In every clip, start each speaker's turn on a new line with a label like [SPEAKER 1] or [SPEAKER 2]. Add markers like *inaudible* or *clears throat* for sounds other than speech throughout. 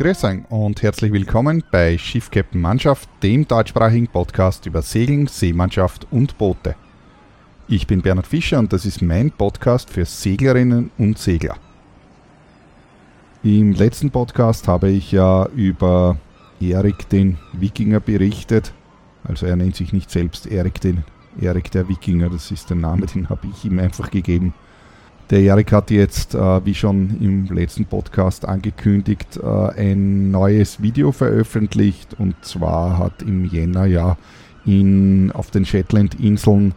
[SPEAKER 1] Grüß euch und herzlich willkommen bei Schiff Captain Mannschaft, dem deutschsprachigen Podcast über Segeln, Seemannschaft und Boote. Ich bin Bernhard Fischer und das ist mein Podcast für Seglerinnen und Segler. Im letzten Podcast habe ich ja über Erik den Wikinger berichtet. Also er nennt sich nicht selbst Erik den Erik der Wikinger, das ist der Name, den habe ich ihm einfach gegeben. Der Erik hat jetzt, äh, wie schon im letzten Podcast angekündigt, äh, ein neues Video veröffentlicht und zwar hat im Jänner ja in, auf den Shetland-Inseln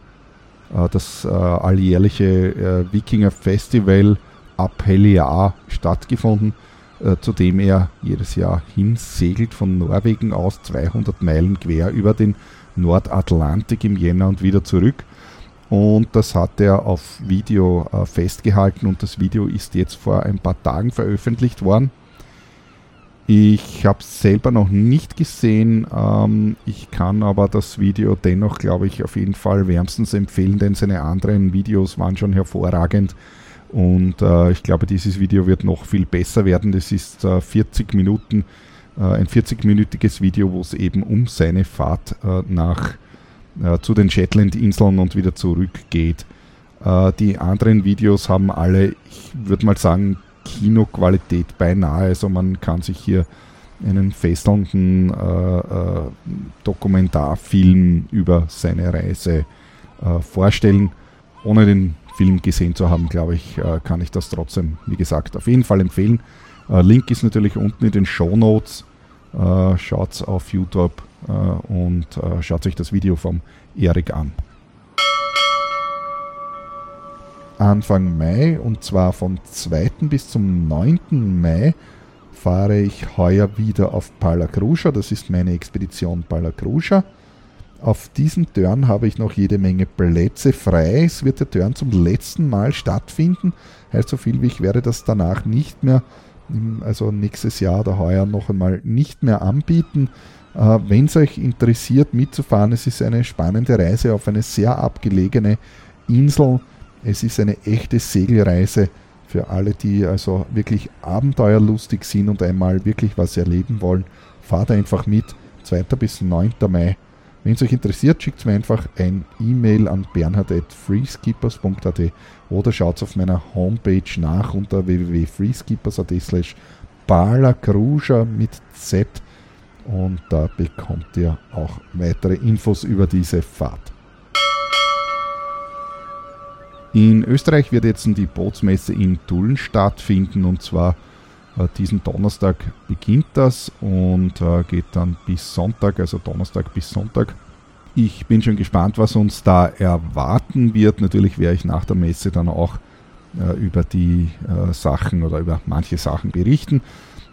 [SPEAKER 1] äh, das äh, alljährliche äh, Wikinger Festival ab Heliar stattgefunden, zu dem er jedes Jahr hinsegelt von Norwegen aus 200 Meilen quer über den Nordatlantik im Jänner und wieder zurück. Und das hat er auf Video äh, festgehalten und das Video ist jetzt vor ein paar Tagen veröffentlicht worden. Ich habe es selber noch nicht gesehen. Ähm, ich kann aber das Video dennoch, glaube ich, auf jeden Fall wärmstens empfehlen, denn seine anderen Videos waren schon hervorragend. Und äh, ich glaube, dieses Video wird noch viel besser werden. Das ist äh, 40 Minuten, äh, ein 40-minütiges Video, wo es eben um seine Fahrt äh, nach äh, zu den Shetland-Inseln und wieder zurückgeht. Äh, die anderen Videos haben alle, ich würde mal sagen, Kinoqualität beinahe. Also man kann sich hier einen fesselnden äh, äh, Dokumentarfilm über seine Reise äh, vorstellen. Ohne den Film gesehen zu haben, glaube ich, kann ich das trotzdem, wie gesagt, auf jeden Fall empfehlen. Link ist natürlich unten in den Show Notes. Schaut auf YouTube und äh, schaut sich das Video vom Erik an. Anfang Mai und zwar vom 2. bis zum 9. Mai fahre ich heuer wieder auf Palacruja. Das ist meine Expedition Palacruja. Auf diesem Turn habe ich noch jede Menge Plätze frei. Es wird der Turn zum letzten Mal stattfinden. Heißt so viel wie ich werde das danach nicht mehr, also nächstes Jahr oder heuer noch einmal nicht mehr anbieten. Äh, Wenn es euch interessiert mitzufahren, es ist eine spannende Reise auf eine sehr abgelegene Insel. Es ist eine echte Segelreise für alle, die also wirklich abenteuerlustig sind und einmal wirklich was erleben wollen. Fahrt einfach mit, 2. bis 9. Mai. Wenn es euch interessiert, schickt mir einfach ein E-Mail an bernhard.freeskippers.at oder schaut auf meiner Homepage nach unter www.freeskippers.at slash mit Z und da bekommt ihr auch weitere Infos über diese Fahrt. In Österreich wird jetzt die Bootsmesse in Tulln stattfinden und zwar äh, diesen Donnerstag beginnt das und äh, geht dann bis Sonntag, also Donnerstag bis Sonntag. Ich bin schon gespannt, was uns da erwarten wird. Natürlich werde ich nach der Messe dann auch äh, über die Sachen oder über manche Sachen berichten.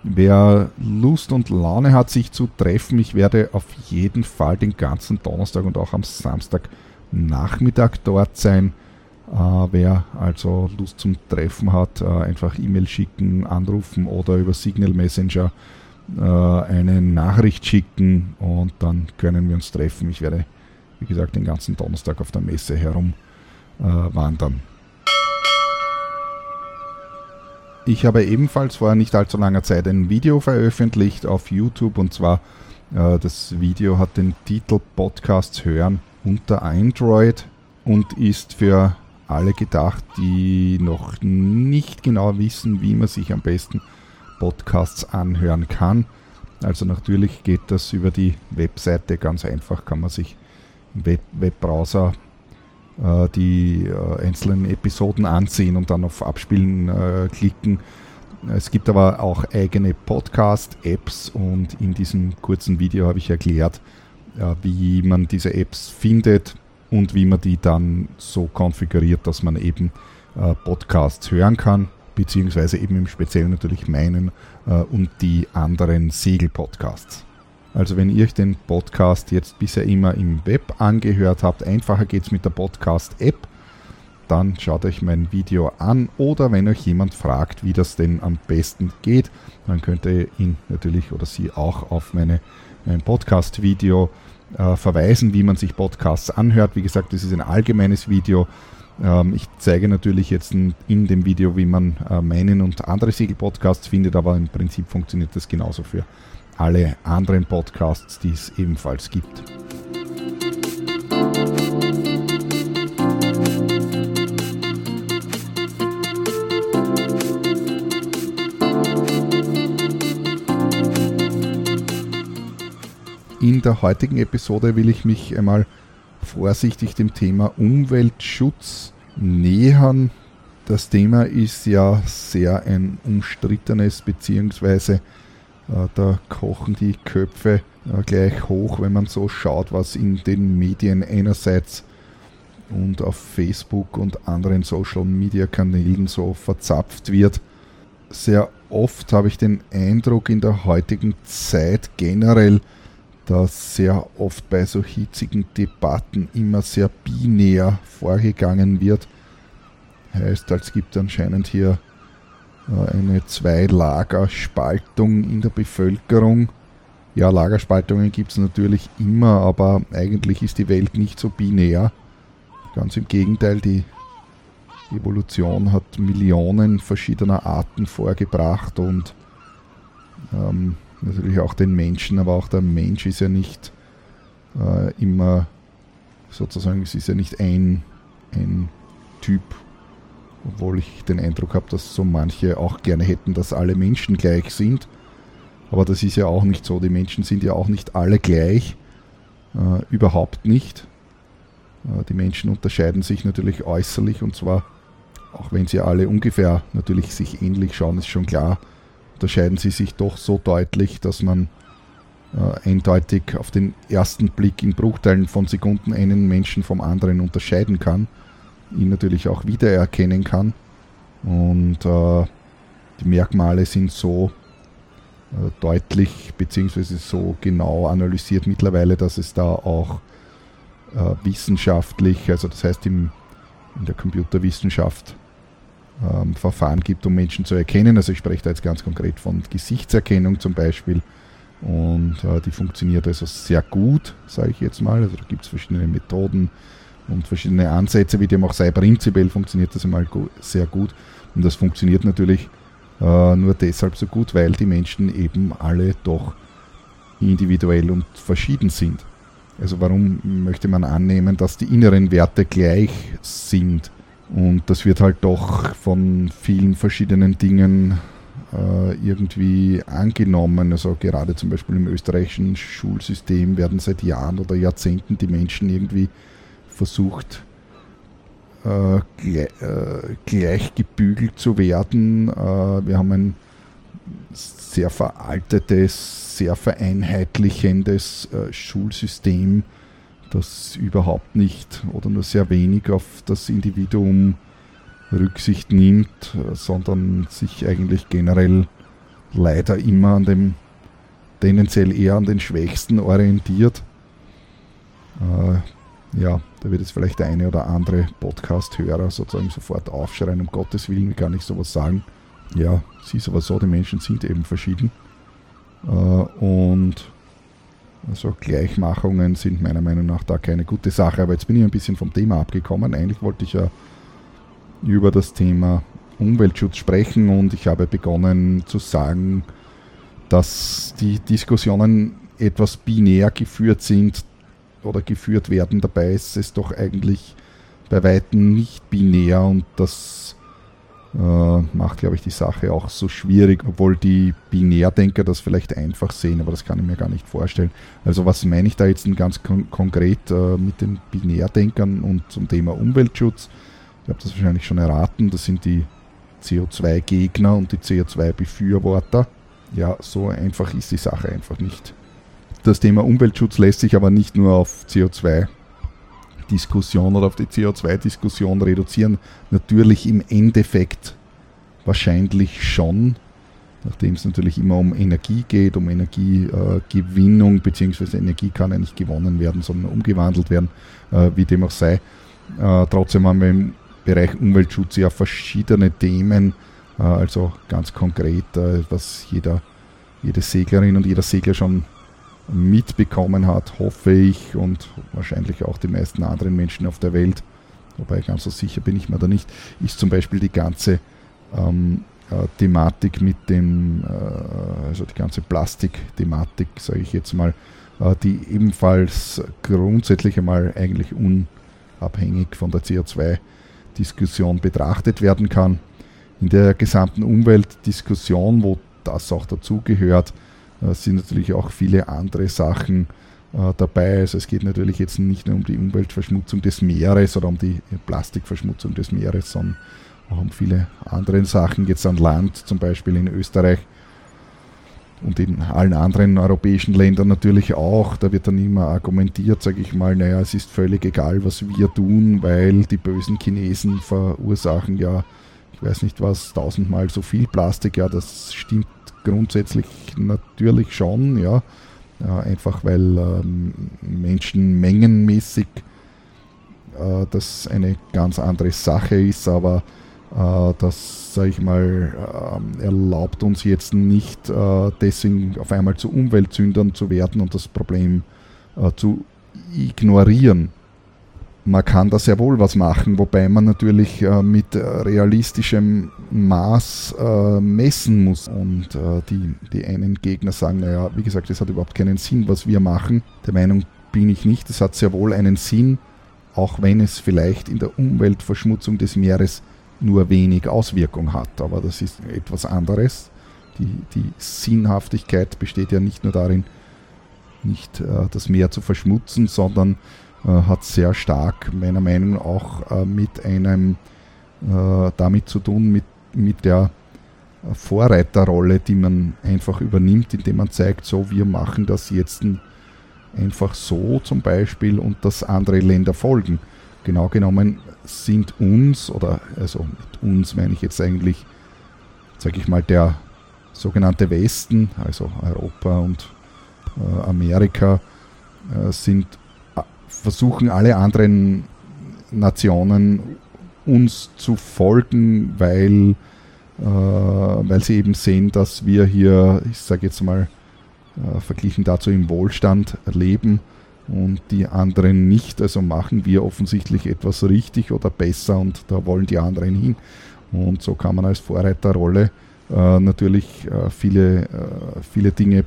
[SPEAKER 1] Wer Lust und Laune hat, sich zu treffen, ich werde auf jeden Fall den ganzen Donnerstag und auch am Samstag Nachmittag dort sein. Äh, wer also Lust zum Treffen hat, äh, einfach E-Mail schicken, anrufen oder über Signal Messenger äh, eine Nachricht schicken und dann können wir uns treffen. Ich werde, wie gesagt, den ganzen Donnerstag auf der Messe herum äh, wandern. Ich habe ebenfalls vor nicht allzu langer Zeit ein Video veröffentlicht auf YouTube und zwar äh, das Video hat den Titel Podcasts hören unter Android und ist für alle gedacht, die noch nicht genau wissen, wie man sich am besten Podcasts anhören kann. Also natürlich geht das über die Webseite ganz einfach, kann man sich im Web Webbrowser äh, die äh, einzelnen Episoden ansehen und dann auf Abspielen äh, klicken. Es gibt aber auch eigene Podcast-Apps und in diesem kurzen Video habe ich erklärt, wie man diese Apps findet und wie man die dann so konfiguriert, dass man eben Podcasts hören kann, beziehungsweise eben im Speziellen natürlich meinen und die anderen Segel-Podcasts. Also wenn ihr den Podcast jetzt bisher immer im Web angehört habt, einfacher geht es mit der Podcast-App. Dann schaut euch mein Video an oder wenn euch jemand fragt, wie das denn am besten geht, dann könnt ihr ihn natürlich oder sie auch auf meine, mein Podcast-Video äh, verweisen, wie man sich Podcasts anhört. Wie gesagt, das ist ein allgemeines Video. Ähm, ich zeige natürlich jetzt in, dem Video, wie man äh, meinen und andere Segel-Podcasts findet, aber im Prinzip funktioniert das genauso für alle anderen Podcasts, die es ebenfalls gibt. In der heutigen Episode will ich mich einmal vorsichtig dem Thema Umweltschutz nähern. Das Thema ist ja sehr ein umstrittenes, äh, da kochen die Köpfe äh, gleich hoch, wenn man so schaut, was in den Medien einerseits und auf Facebook und anderen Social-Media-Kanälen so verzapft wird. Sehr oft habe ich den Eindruck in der heutigen Zeit generell, dass sehr oft bei so hitzigen Debatten immer sehr binär vorgegangen wird. Heißt, es gibt anscheinend hier äh, eine Zwei-Lager-Spaltung in der Bevölkerung. Ja, Lagerspaltungen gibt es natürlich immer, aber eigentlich ist die Welt nicht so binär. Ganz im Gegenteil, die Evolution hat Millionen verschiedener Arten vorgebracht und ähm, natürlich auch den Menschen, aber auch der Mensch ist ja nicht äh, immer sozusagen, es ist ja nicht ein, ein Typ, obwohl ich den Eindruck habe, dass so manche auch gerne hätten, dass alle Menschen gleich sind. Aber das ist ja auch nicht so. Die Menschen sind ja auch nicht alle gleich. Äh, überhaupt nicht. Äh, die Menschen unterscheiden sich natürlich äußerlich und zwar, auch wenn sie alle ungefähr natürlich sich ähnlich schauen, ist schon klar, unterscheiden sie sich doch so deutlich, dass man äh, eindeutig auf den ersten Blick in Bruchteilen von Sekunden einen Menschen vom anderen unterscheiden kann, ihn natürlich auch wiedererkennen kann. Und äh, die Merkmale sind so äh, deutlich bzw. so genau analysiert mittlerweile, dass es da auch äh, wissenschaftlich, also das heißt im, in der Computerwissenschaft, ähm, Verfahren gibt, um Menschen zu erkennen. Also ich spreche da jetzt ganz konkret von Gesichtserkennung zum Beispiel. Und äh, die funktioniert also sehr gut, sage ich jetzt mal. Also da gibt es verschiedene Methoden und verschiedene Ansätze, wie dem auch sei. Prinzipiell funktioniert das einmal sehr gut. Und das funktioniert natürlich äh, nur deshalb so gut, weil die Menschen eben alle doch individuell und verschieden sind. Also warum möchte man annehmen, dass die inneren Werte gleich sind? Und das wird halt doch von vielen verschiedenen Dingen äh, irgendwie angenommen. Also gerade zum Beispiel im österreichischen Schulsystem werden seit Jahren oder Jahrzehnten die Menschen irgendwie versucht, äh, gleich, äh, gleich, gebügelt zu werden. Äh, wir haben ein sehr veraltetes, sehr vereinheitlichendes äh, Schulsystem das überhaupt nicht oder nur sehr wenig auf das Individuum Rücksicht nimmt, sondern sich eigentlich generell leider immer an dem, tendenziell eher an den Schwächsten orientiert. Äh, ja, da wird jetzt vielleicht der eine oder andere Podcast-Hörer sozusagen sofort aufschreien, um Gottes Willen, wie kann ich sowas sagen? Ja, es ist aber so, die Menschen sind eben verschieden. Äh, und also Gleichmachungen sind meiner Meinung nach da keine gute Sache. Aber jetzt bin ich ein bisschen vom Thema abgekommen. Eigentlich wollte ich ja über das Thema Umweltschutz sprechen und ich habe begonnen zu sagen, dass die Diskussionen etwas binär geführt sind oder geführt werden. Dabei ist es doch eigentlich bei weitem nicht binär und das äh, macht, glaube ich, die Sache auch so schwierig, obwohl die Binärdenker das vielleicht einfach sehen, aber das kann ich mir gar nicht vorstellen. Also was meine ich da jetzt ganz kon konkret äh, mit den Binärdenkern und zum Thema Umweltschutz? Ich habe das wahrscheinlich schon erraten, das sind die CO2-Gegner und die CO2-Befürworter. Ja, so einfach ist die Sache einfach nicht. Das Thema Umweltschutz lässt sich aber nicht nur auf CO2 Diskussion oder auf die CO2-Diskussion reduzieren? Natürlich im Endeffekt wahrscheinlich schon, nachdem es natürlich immer um Energie geht, um Energiegewinnung, äh, beziehungsweise Energie kann ja nicht gewonnen werden, sondern umgewandelt werden, äh, wie dem auch sei. Äh, trotzdem haben wir im Bereich Umweltschutz ja verschiedene Themen, äh, also ganz konkret, äh, was jeder, jede Seglerin und jeder Segler schon mitbekommen hat, hoffe ich, und wahrscheinlich auch die meisten anderen Menschen auf der Welt, wobei ganz so sicher bin ich mir da nicht, ist zum Beispiel die ganze ähm, äh, Thematik mit dem, äh, also die ganze Plastik-Thematik, sage ich jetzt mal, äh, die ebenfalls grundsätzlich einmal eigentlich unabhängig von der CO2-Diskussion betrachtet werden kann. In der gesamten Umweltdiskussion, wo das auch dazugehört, sind natürlich auch viele andere Sachen äh, dabei. Also es geht natürlich jetzt nicht nur um die Umweltverschmutzung des Meeres oder um die Plastikverschmutzung des Meeres, sondern auch um viele andere Sachen, jetzt an Land, zum Beispiel in Österreich und in allen anderen europäischen Ländern natürlich auch. Da wird dann immer argumentiert, sage ich mal, naja, es ist völlig egal, was wir tun, weil die bösen Chinesen verursachen ja, ich weiß nicht was, tausendmal so viel Plastik. Ja, das stimmt grundsätzlich natürlich schon, ja. einfach weil ähm, Menschen mengenmäßig äh, das eine ganz andere Sache ist, aber äh, das, sage ich mal, äh, erlaubt uns jetzt nicht äh, deswegen auf einmal zu Umweltsündern zu werden und das Problem äh, zu ignorieren man kann da sehr wohl was machen, wobei man natürlich äh, mit realistischem Maß äh, messen muss. Und äh, die, die einen Gegner sagen, naja, wie gesagt, es hat überhaupt keinen Sinn, was wir machen. Der Meinung bin ich nicht. Es hat sehr wohl einen Sinn, auch wenn es vielleicht in der Umweltverschmutzung des Meeres nur wenig Auswirkung hat. Aber das ist etwas anderes. Die, die Sinnhaftigkeit besteht ja nicht nur darin, nicht äh, das Meer zu verschmutzen, sondern äh, hat sehr stark meiner Meinung nach auch äh, mit einem äh, damit zu tun, mit, mit der Vorreiterrolle, die man einfach übernimmt, indem man zeigt, so wir machen das jetzt einfach so zum Beispiel und dass andere Länder folgen. Genau genommen sind uns, oder also mit uns meine ich jetzt eigentlich, sage ich mal, der sogenannte Westen, also Europa und äh, Amerika, äh, sind versuchen alle anderen Nationen uns zu folgen, weil, äh, weil sie eben sehen, dass wir hier, ich sage jetzt mal, äh, verglichen dazu im Wohlstand leben und die anderen nicht. Also machen wir offensichtlich etwas richtig oder besser und da wollen die anderen hin. Und so kann man als Vorreiterrolle äh, natürlich äh, viele, äh, viele Dinge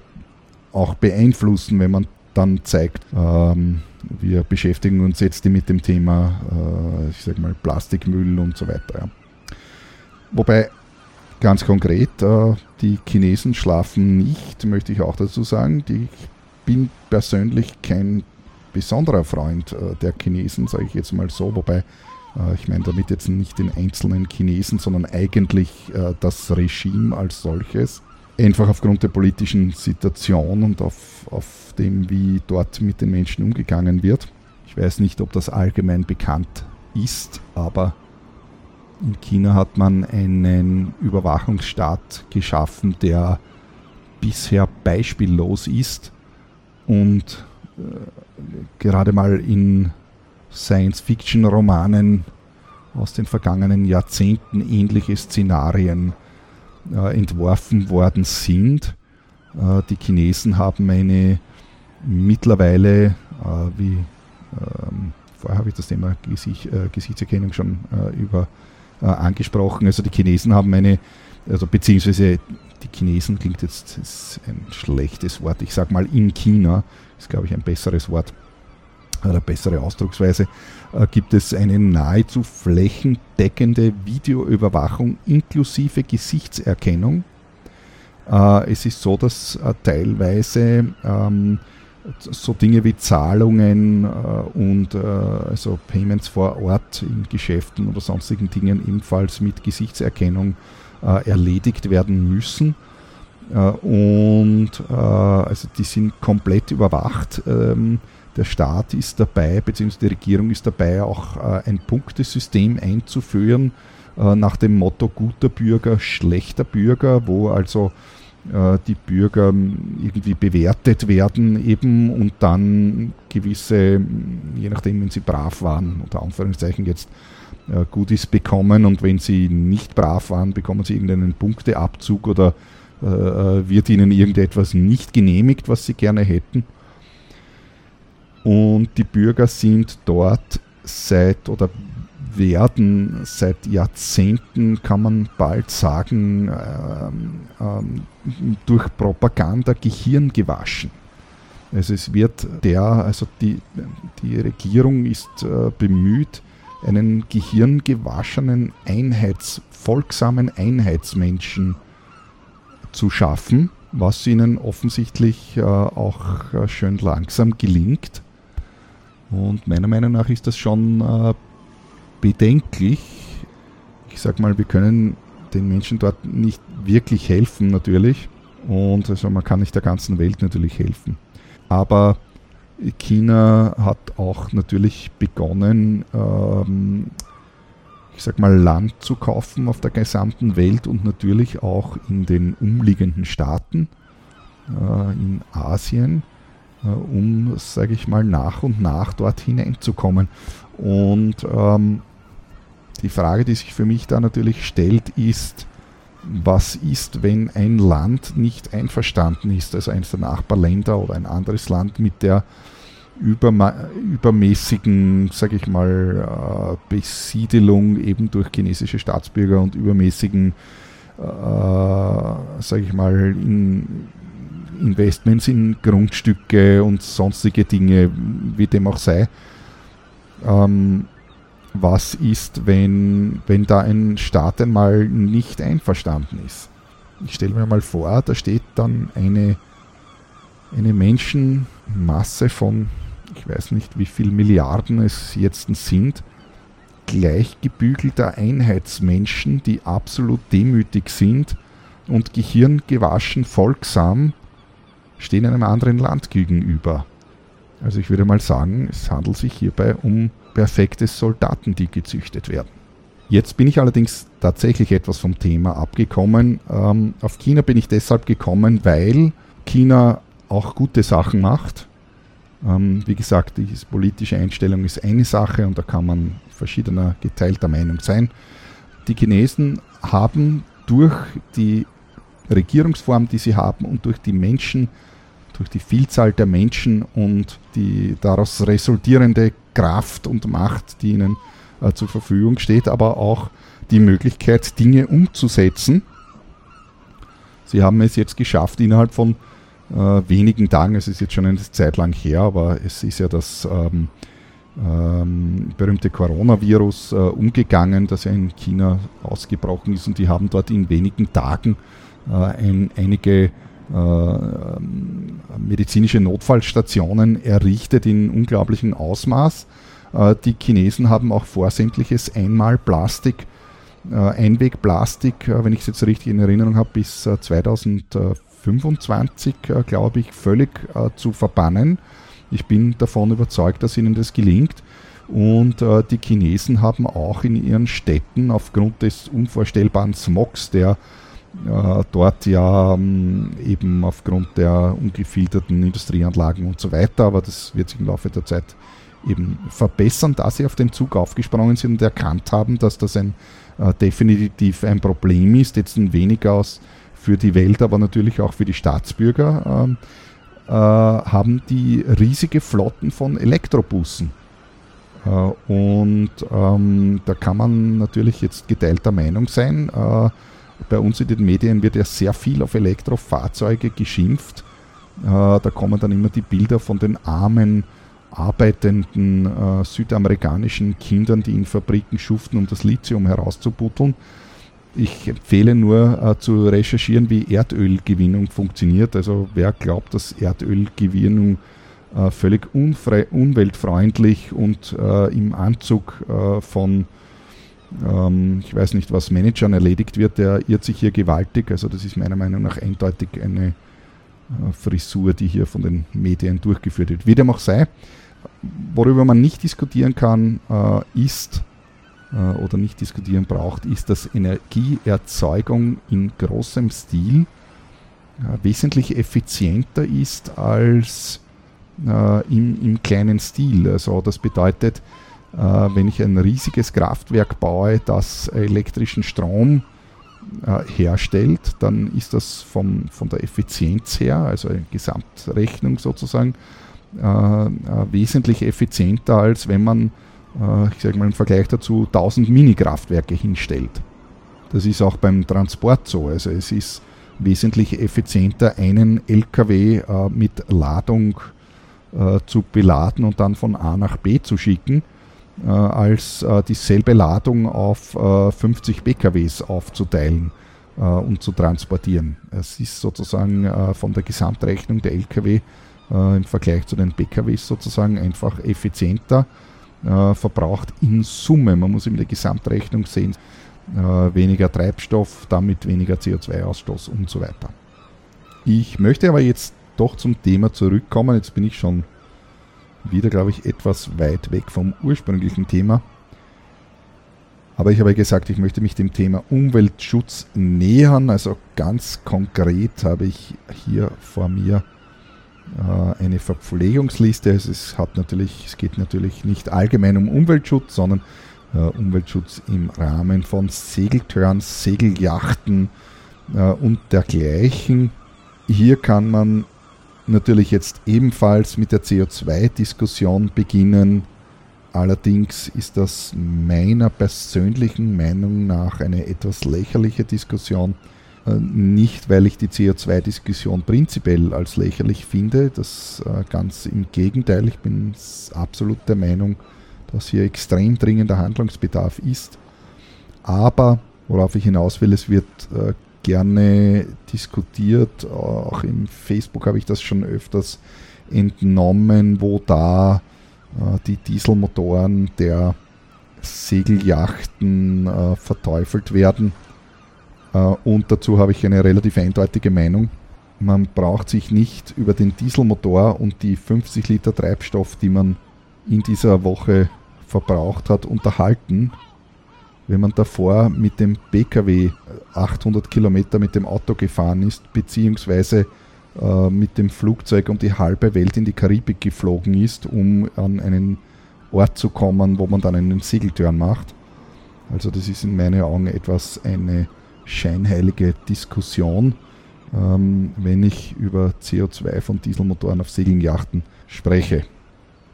[SPEAKER 1] auch beeinflussen, wenn man dann zeigt, ähm, wir beschäftigen uns jetzt mit dem Thema, äh, ich sag mal, Plastikmüll und so weiter. Ja. Wobei ganz konkret, äh, die Chinesen schlafen nicht, möchte ich auch dazu sagen. Die, ich bin persönlich kein besonderer Freund äh, der Chinesen, sage ich jetzt mal so, wobei äh, ich meine damit jetzt nicht den einzelnen Chinesen, sondern eigentlich äh, das Regime als solches einfach aufgrund der politischen Situation und auf, auf dem, wie dort mit den Menschen umgegangen wird. Ich weiß nicht, ob das allgemein bekannt ist, aber in China hat man einen Überwachungsstaat geschaffen, der bisher beispiellos ist und äh, gerade mal in Science-Fiction-Romanen aus den vergangenen Jahrzehnten ähnliche Szenarien äh, entworfen worden sind. Äh, die Chinesen haben eine mittlerweile, äh, wie ähm, vorher habe ich das Thema Gesicht, äh, Gesichtserkennung schon äh, über äh, angesprochen, also die Chinesen haben eine, also beziehungsweise die Chinesen klingt jetzt ist ein schlechtes Wort, ich sage mal in China, ist glaube ich ein besseres Wort oder bessere Ausdrucksweise, äh, gibt es eine nahezu flächendeckende Videoüberwachung inklusive Gesichtserkennung. Äh, es ist so, dass äh, teilweise ähm, so Dinge wie Zahlungen und also Payments vor Ort in Geschäften oder sonstigen Dingen ebenfalls mit Gesichtserkennung erledigt werden müssen. und also die sind komplett überwacht. Der Staat ist dabei, beziehungsweise die Regierung ist dabei, auch äh, ein Punktesystem einzuführen äh, nach dem Motto guter Bürger, schlechter Bürger, wo also äh, die Bürger ähm, irgendwie bewertet werden eben und dann gewisse, je nachdem, wenn sie brav waren, unter Anführungszeichen jetzt, Goodies bekommen und wenn sie nicht brav waren, bekommen sie irgendeinen Punkteabzug oder wird ihnen irgendetwas nicht genehmigt, was sie gerne hätten. Und die Bürger sind dort seit oder werden seit Jahrzehnten, kann man bald sagen, ähm, ähm, durch Propaganda Gehirn gewaschen. Also es wird der, also die, die Regierung ist äh, bemüht, einen gehirngewaschenen, Einheits, folgsamen Einheitsmenschen zu schaffen, was ihnen offensichtlich äh, auch äh, schön langsam gelingt. Und meiner Meinung nach ist das schon äh, bedenklich. Ich sag mal, wir können den Menschen dort nicht wirklich helfen, natürlich. Und also man kann nicht der ganzen Welt natürlich helfen. Aber China hat auch natürlich begonnen, ähm, ich sag mal, Land zu kaufen auf der gesamten Welt und natürlich auch in den umliegenden Staaten äh, in Asien, um, sage ich mal, nach und nach dort hineinzukommen. Und ähm, die Frage, die sich für mich da natürlich stellt, ist, was ist, wenn ein Land nicht einverstanden ist, also eines der Nachbarländer oder ein anderes Land mit der übermäßigen, sage ich mal, äh, Besiedelung eben durch chinesische Staatsbürger und übermäßigen, äh, sage ich mal, in Investments in Grundstücke und sonstige Dinge, wie dem auch sei. Ähm, was ist, wenn, wenn da ein Staat einmal nicht einverstanden ist? Ich stelle mir mal vor, da steht dann eine, eine Menschenmasse von ich weiß nicht, wie viele Milliarden es jetzt sind, gleichgebügelter Einheitsmenschen, die absolut demütig sind und gehirngewaschen folgsam stehen einem anderen Land gegenüber. Also ich würde mal sagen, es handelt sich hierbei um perfekte Soldaten, die gezüchtet werden. Jetzt bin ich allerdings tatsächlich etwas vom Thema abgekommen. Ähm, auf China bin ich deshalb gekommen, weil China auch gute Sachen macht. Ähm, wie gesagt, die politische Einstellung ist eine Sache und da kann man verschiedener geteilter Meinung sein. Die Chinesen haben durch die Regierungsform, die sie haben und durch die Menschen, durch die Vielzahl der Menschen und die daraus resultierende Kraft und Macht, die ihnen äh, zur Verfügung steht, aber auch die Möglichkeit, Dinge umzusetzen. Sie haben es jetzt geschafft, innerhalb von äh, wenigen Tagen, es ist jetzt schon eine Zeit lang her, aber es ist ja das ähm, ähm, berühmte Coronavirus äh, umgegangen, das ja in China ausgebrochen ist und die haben dort in wenigen Tagen äh, ein, einige medizinische Notfallstationen errichtet in unglaublichem Ausmaß. Äh, die Chinesen haben auch vor sämtliches Einmalplastik Einwegplastik, wenn ich es jetzt richtig in Erinnerung habe, bis 2004 25, äh, glaube ich, völlig äh, zu verbannen. Ich bin davon überzeugt, dass ihnen das gelingt. Und äh, die Chinesen haben auch in ihren Städten aufgrund des unvorstellbaren Smogs, der äh, dort ja ähm, eben aufgrund der ungefilterten Industrieanlagen und so weiter, aber das wird sich im Laufe der Zeit eben verbessern, da sie auf den Zug aufgesprungen sind und erkannt haben, dass das ein äh, definitiv ein Problem ist, jetzt weniger aus für die Welt, aber natürlich auch für die Staatsbürger, ähm, äh, haben die riesige Flotten von Elektrobussen. Äh, und ähm, da kann man natürlich jetzt geteilter Meinung sein. Äh, bei uns in den Medien wird ja sehr viel auf Elektrofahrzeuge geschimpft. Äh, da kommen dann immer die Bilder von den armen, arbeitenden äh, südamerikanischen Kindern, die in Fabriken schuften, um das Lithium herauszubutteln. Ich empfehle nur äh, zu recherchieren, wie Erdölgewinnung funktioniert. Also wer glaubt, dass Erdölgewinnung völlig umweltfreundlich und im Anzug von, ich weiß nicht, was Managern erledigt wird, der irrt sich hier gewaltig. Also das ist meiner Meinung nach eindeutig eine äh, Frisur, die hier von den Medien durchgeführt wird. Wie dem auch sei, worüber man nicht diskutieren kann, äh, ist, äh, oder nicht diskutieren braucht, ist, dass Energieerzeugung in großem Stil wesentlich effizienter ist als im, im, kleinen Stil. Also das bedeutet, wenn ich ein riesiges Kraftwerk baue, das elektrischen Strom äh, herstellt, dann ist das vom, von der Effizienz her, also eine Gesamtrechnung sozusagen, äh, wesentlich effizienter, als wenn man äh, ich sage mal im Vergleich dazu, 1000 Mini-Kraftwerke hinstellt. Das ist auch beim Transport so. Also es ist wesentlich effizienter, einen LKW äh, mit Ladung äh, zu beladen und dann von A nach B zu schicken, äh, als äh, dieselbe Ladung auf 50 äh, PKWs aufzuteilen äh, und zu transportieren. Es ist sozusagen von der Gesamtrechnung der LKW im Vergleich zu den PKWs sozusagen einfach effizienter verbraucht in Summe. Man muss in der Gesamtrechnung sehen, äh, weniger Treibstoff, damit weniger CO2-Ausstoß und so weiter. Ich möchte aber jetzt doch zum Thema zurückkommen. Jetzt bin ich schon wieder, glaube ich, etwas weit weg vom ursprünglichen Thema. Aber ich habe gesagt, ich möchte mich dem Thema Umweltschutz nähern. Also ganz konkret habe ich hier vor mir äh, eine Verpflegungsliste. Es, hat natürlich, es geht natürlich nicht allgemein um Umweltschutz, sondern äh, Umweltschutz im Rahmen von Segeltörns, Segeljachten äh, und dergleichen. Hier kann man natürlich jetzt ebenfalls mit der CO2-Diskussion beginnen. Allerdings ist das meiner persönlichen Meinung nach eine etwas lächerliche Diskussion. Äh, nicht, weil ich die CO2-Diskussion prinzipiell als lächerlich finde, das ganz im Gegenteil. Ich bin absolut der Meinung, dass hier extrem dringender Handlungsbedarf ist. Aber, worauf ich hinaus will, es wird äh, gerne diskutiert, auch im Facebook habe ich das schon öfters entnommen, wo da äh, die Dieselmotoren der Segeljachten äh, verteufelt werden. Äh, und dazu habe ich eine relativ eindeutige Meinung. Man braucht sich nicht über den Dieselmotor und die 50 Liter Treibstoff, die man in dieser Woche verbraucht hat, unterhalten, wenn man davor mit dem PKW 800 Kilometer mit dem Auto gefahren ist, beziehungsweise äh, mit dem Flugzeug um die halbe Welt in die Karibik geflogen ist, um an einen Ort zu kommen, wo man dann einen Segeltörn macht. Also das ist in meinen Augen etwas eine scheinheilige Diskussion, ähm, wenn ich über CO2 von Dieselmotoren auf Segeljachten spreche.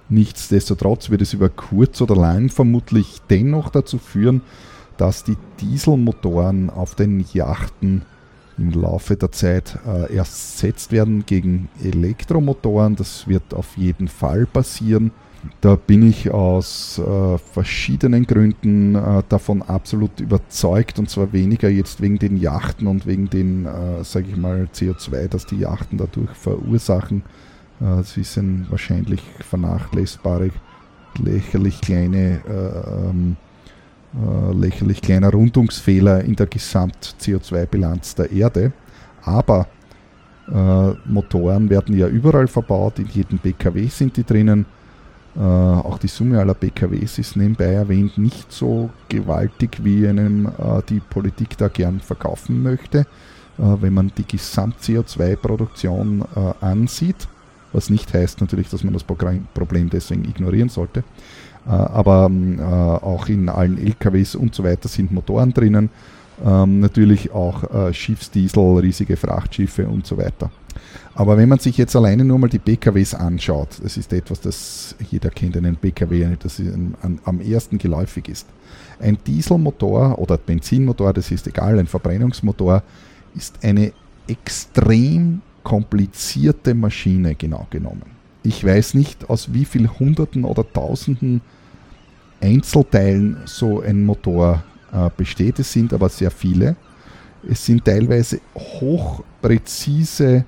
[SPEAKER 1] Nichtsdestotrotz wird es über kurz oder lang vermutlich dennoch dazu führen, dass die Dieselmotoren auf den Yachten im Laufe der Zeit äh, ersetzt werden gegen Elektromotoren. Das wird auf jeden Fall passieren. Da bin ich aus äh, verschiedenen Gründen äh, davon absolut überzeugt und zwar weniger jetzt wegen den Yachten und wegen den, äh, sage ich mal, CO2, das die Yachten dadurch verursachen, sie sind wahrscheinlich vernachlässbare, lächerlich kleine, äh, ähm, äh, lächerlich kleiner Rundungsfehler in der Gesamt-CO2-Bilanz der Erde. Aber äh, Motoren werden ja überall verbaut, in jedem PKW sind die drinnen. Äh, auch die Summe aller PKWs ist nebenbei erwähnt nicht so gewaltig, wie einem äh, die Politik da gern verkaufen möchte, wenn man die Gesamt-CO2-Produktion ansieht was nicht heißt natürlich, dass man das Problem deswegen ignorieren sollte. Äh, aber ähm, äh, auch in allen LKWs und so weiter sind Motoren drinnen. Ähm, natürlich auch äh, Schiffsdiesel, riesige Frachtschiffe und so weiter. Aber wenn man sich jetzt alleine nur mal die PKWs anschaut, das ist etwas, das jeder kennt einen PKW, das am ersten geläufig ist. Ein Dieselmotor oder Benzinmotor, das ist egal, ein Verbrennungsmotor, ist eine extrem komplizierte Maschine genau genommen. Ich weiß nicht, aus wie vielen Hunderten oder Tausenden Einzelteilen so ein Motor äh, besteht. Es sind aber sehr viele. Es sind teilweise hochpräzise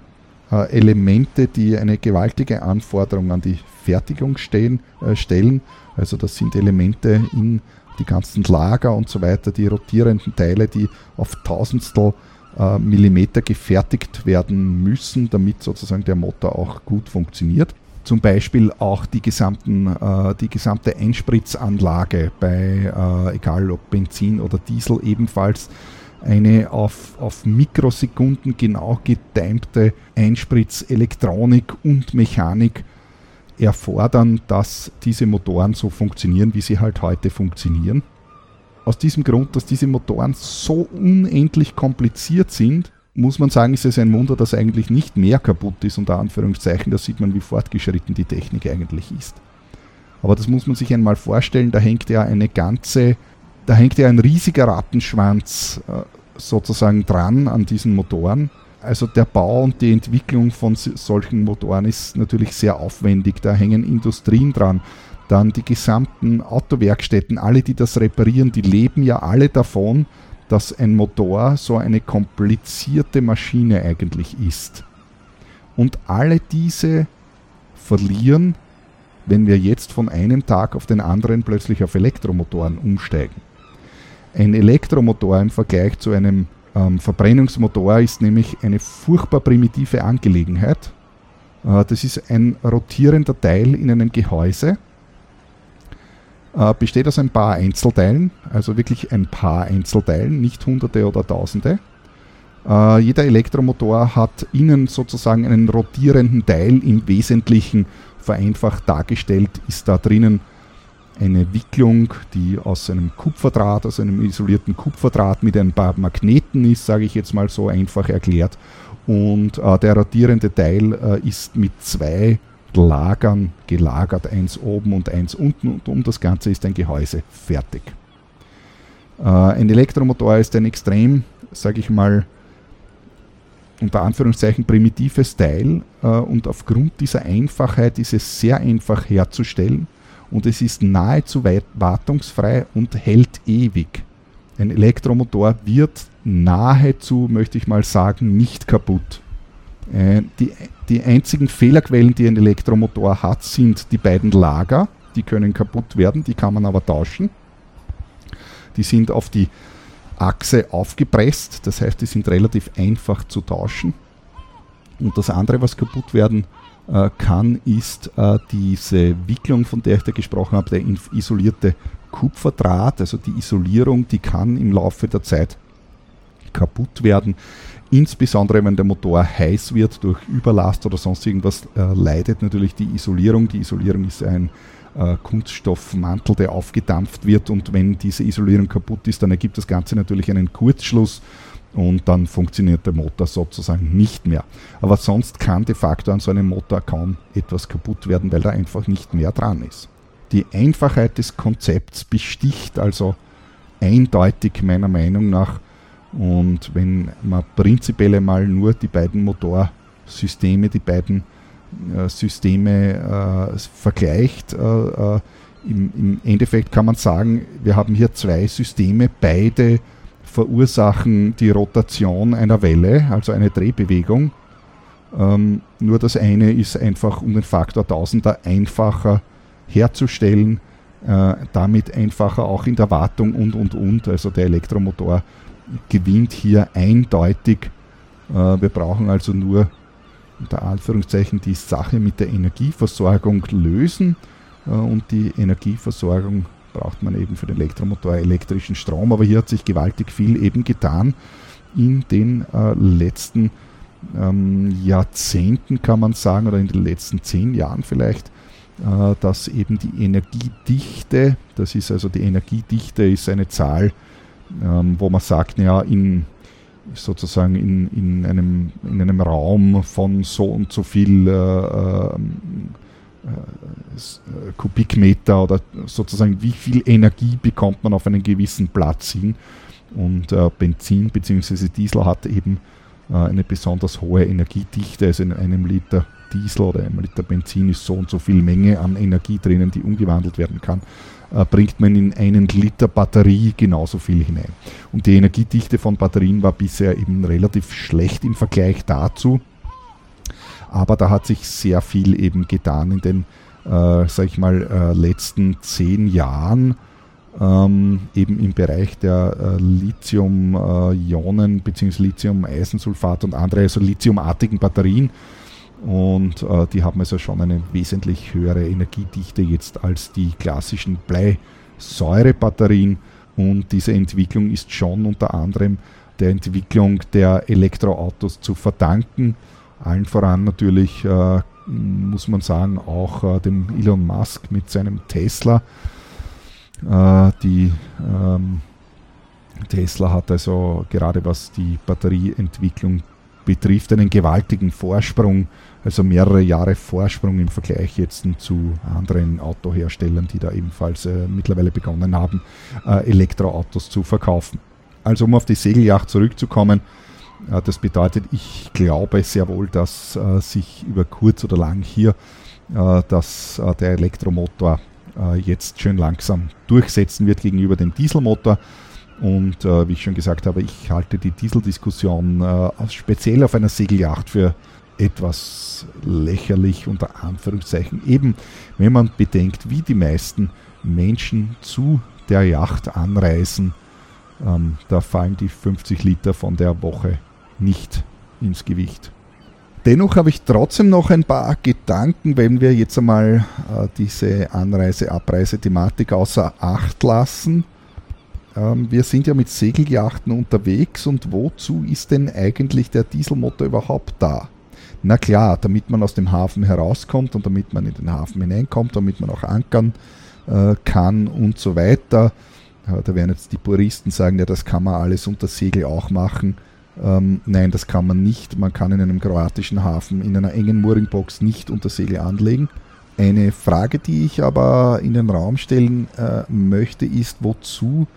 [SPEAKER 1] äh, Elemente, die eine gewaltige Anforderung an die Fertigung stehen, äh, stellen. Also das sind Elemente in die ganzen Lager und so weiter, die rotierenden Teile, die auf Tausendstel äh, Millimeter gefertigt werden müssen, damit sozusagen der Motor auch gut funktioniert. Zum Beispiel auch die, gesamten, äh, die gesamte Einspritzanlage bei, äh, egal ob Benzin oder Diesel, ebenfalls eine auf, auf Mikrosekunden genau getimte Einspritzelektronik und Mechanik erfordern, dass diese Motoren so funktionieren, wie sie halt heute funktionieren aus diesem Grund, dass diese Motoren so unendlich kompliziert sind, muss man sagen, ist es ein Wunder, dass eigentlich nicht mehr kaputt ist, unter Anführungszeichen. Da sieht man, wie fortgeschritten die Technik eigentlich ist. Aber das muss man sich einmal vorstellen, da hängt ja eine ganze, da hängt ja ein riesiger Rattenschwanz äh, sozusagen dran an diesen Motoren. Also der Bau und die Entwicklung von solchen Motoren ist natürlich sehr aufwendig. Da hängen Industrien dran. Dann die gesamten Autowerkstätten, alle, die das reparieren, die leben ja alle davon, dass ein Motor so eine komplizierte Maschine eigentlich ist. Und alle diese verlieren, wenn wir jetzt von einem Tag auf den anderen plötzlich auf Elektromotoren umsteigen. Ein Elektromotor im Vergleich zu einem ähm, Verbrennungsmotor ist nämlich eine furchtbar primitive Angelegenheit. Äh, das ist ein rotierender Teil in einem Gehäuse, äh, besteht aus ein paar Einzelteilen, also wirklich ein paar Einzelteilen, nicht Hunderte oder Tausende. Äh, jeder Elektromotor hat innen sozusagen einen rotierenden Teil, im Wesentlichen vereinfacht dargestellt ist da drinnen eine Wicklung, die aus einem Kupferdraht, aus einem isolierten Kupferdraht mit ein paar Magneten ist, sage ich jetzt mal so einfach erklärt. Und äh, der rotierende Teil äh, ist mit zwei Lagern gelagert, eins oben und eins unten und um das Ganze ist ein Gehäuse fertig. Äh, ein Elektromotor ist ein extrem, sage ich mal, unter Anführungszeichen primitives Teil äh, und aufgrund dieser Einfachheit ist es sehr einfach herzustellen und es ist nahezu wartungsfrei und hält ewig. Ein Elektromotor wird nahezu, möchte ich mal sagen, nicht kaputt. Äh, die, die einzigen Fehlerquellen, die ein Elektromotor hat, sind die beiden Lager. Die können kaputt werden, die kann man aber tauschen. Die sind auf die Achse aufgepresst, das heißt, die sind relativ einfach zu tauschen. Und das andere, was kaputt werden äh, kann, ist äh, diese Wicklung, von der ich da gesprochen habe, der isolierte Kupferdraht, also die Isolierung, die kann im Laufe der Zeit kaputt werden. Insbesondere wenn der Motor heiß wird durch Überlast oder sonst irgendwas, äh, leidet natürlich die Isolierung. Die Isolierung ist ein äh, Kunststoffmantel, der aufgedampft wird und wenn diese Isolierung kaputt ist, dann ergibt das Ganze natürlich einen Kurzschluss und dann funktioniert der Motor sozusagen nicht mehr. Aber sonst kann de facto an so einem Motor kaum etwas kaputt werden, weil da einfach nicht mehr dran ist. Die Einfachheit des Konzepts besticht also eindeutig meiner Meinung nach und wenn man prinzipiell einmal nur die beiden Motorsysteme, die beiden äh, Systeme äh, vergleicht, äh, äh, im, im Endeffekt kann man sagen, wir haben hier zwei Systeme, beide verursachen die Rotation einer Welle, also eine Drehbewegung. Ähm, nur das eine ist einfach um den Faktor Tausender einfacher herzustellen, äh, damit einfacher auch in der Wartung und und und. Also der Elektromotor gewinnt hier eindeutig. Äh, wir brauchen also nur unter Anführungszeichen die Sache mit der Energieversorgung lösen äh, und die Energieversorgung braucht man eben für den Elektromotor elektrischen Strom. Aber hier hat sich gewaltig viel eben getan in den äh, letzten ähm, Jahrzehnten, kann man sagen, oder in den letzten zehn Jahren vielleicht, dass eben die Energiedichte, das ist also die Energiedichte, ist eine Zahl, ähm, wo man sagt, naja, in sozusagen in, in, einem, in einem Raum von so und so viel äh, ähm, äh, Kubikmeter oder sozusagen wie viel Energie bekommt man auf einen gewissen Platz hin. Und äh, Benzin bzw. Diesel hat eben äh, eine besonders hohe Energiedichte, also in einem Liter Diesel oder einem Liter Benzin ist so und so viel Menge an Energie drinnen, die umgewandelt werden kann, äh, bringt man in einen Liter Batterie genauso viel hinein. Und die Energiedichte von Batterien war bisher eben relativ schlecht im Vergleich dazu. Aber da hat sich sehr viel eben getan in den, äh, sag ich mal, äh, letzten zehn Jahren. Ähm, eben im Bereich der äh, Lithium-Ionen äh, bzw. Lithium-Eisensulfat und andere, also lithiumartigen Batterien. Und äh, die haben also schon eine wesentlich höhere Energiedichte jetzt als die klassischen Bleisäurebatterien. Und diese Entwicklung ist schon unter anderem der Entwicklung der Elektroautos zu verdanken. Allen voran natürlich, äh, muss man sagen, auch äh, dem Elon Musk mit seinem Tesla. Äh, die ähm, Tesla hat also gerade was die Batterieentwicklung betrifft, einen gewaltigen Vorsprung, also mehrere Jahre Vorsprung im Vergleich jetzt zu anderen Autoherstellern, die da ebenfalls äh, mittlerweile begonnen haben, äh, Elektroautos zu verkaufen. Also um auf die Segelyacht zurückzukommen, äh, das bedeutet, ich glaube sehr wohl, dass äh, sich über kurz oder lang hier äh, dass äh, der Elektromotor jetzt schön langsam durchsetzen wird gegenüber dem Dieselmotor. Und äh, wie ich schon gesagt habe, ich halte die Dieseldiskussion äh, speziell auf einer Segelyacht für etwas lächerlich unter Anführungszeichen. Eben, wenn man bedenkt, wie die meisten Menschen zu der Yacht anreisen, ähm, da fallen die 50 Liter von der Woche nicht ins Gewicht. Dennoch habe ich trotzdem noch ein paar Gedanken, wenn wir jetzt einmal äh, diese Anreise-Abreise-Thematik außer Acht lassen. Ähm, wir sind ja mit Segeljachten unterwegs und wozu ist denn eigentlich der Dieselmotor überhaupt da? Na klar, damit man aus dem Hafen herauskommt und damit man in den Hafen hineinkommt, damit man auch ankern äh, kann und so weiter. Ja, da werden jetzt die Puristen sagen, ja, das kann man alles unter Segel auch machen. Ähm, nein, das kann man nicht. Man kann in einem kroatischen Hafen in einer engen Mooringbox nicht unter Segel anlegen. Eine Frage, die ich aber in den Raum stellen äh, möchte, ist, wozu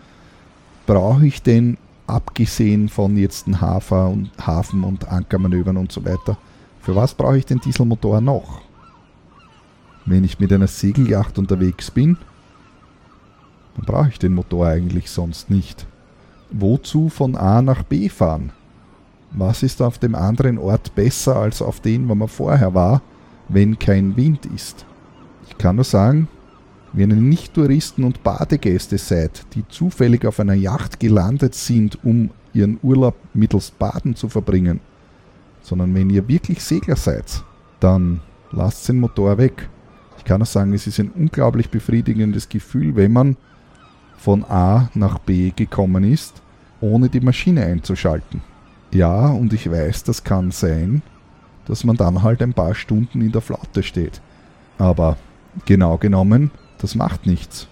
[SPEAKER 1] brauche ich denn, abgesehen von jetzt den Hafer und Hafen und Ankermanövern und so weiter, für was brauche ich den Dieselmotor noch? Wenn ich mit einer Segelyacht unterwegs bin, dann brauche ich den Motor eigentlich sonst nicht. Wozu von A nach B fahren? Was ist auf dem anderen Ort besser als auf den, wo man vorher war, wenn kein Wind ist? Ich kann nur sagen, wenn ihr nicht Touristen und Badegäste seid, die zufällig auf einer Yacht gelandet sind, um ihren Urlaub mittels Baden zu verbringen, sondern wenn ihr wirklich Segler seid, dann lasst den Motor weg. Ich kann auch sagen, es ist ein unglaublich befriedigendes Gefühl, wenn man von A nach B gekommen ist, ohne die Maschine einzuschalten. Ja, und ich weiß, das kann sein, dass man dann halt ein paar Stunden in der Flotte steht. Aber genau genommen, das macht nichts.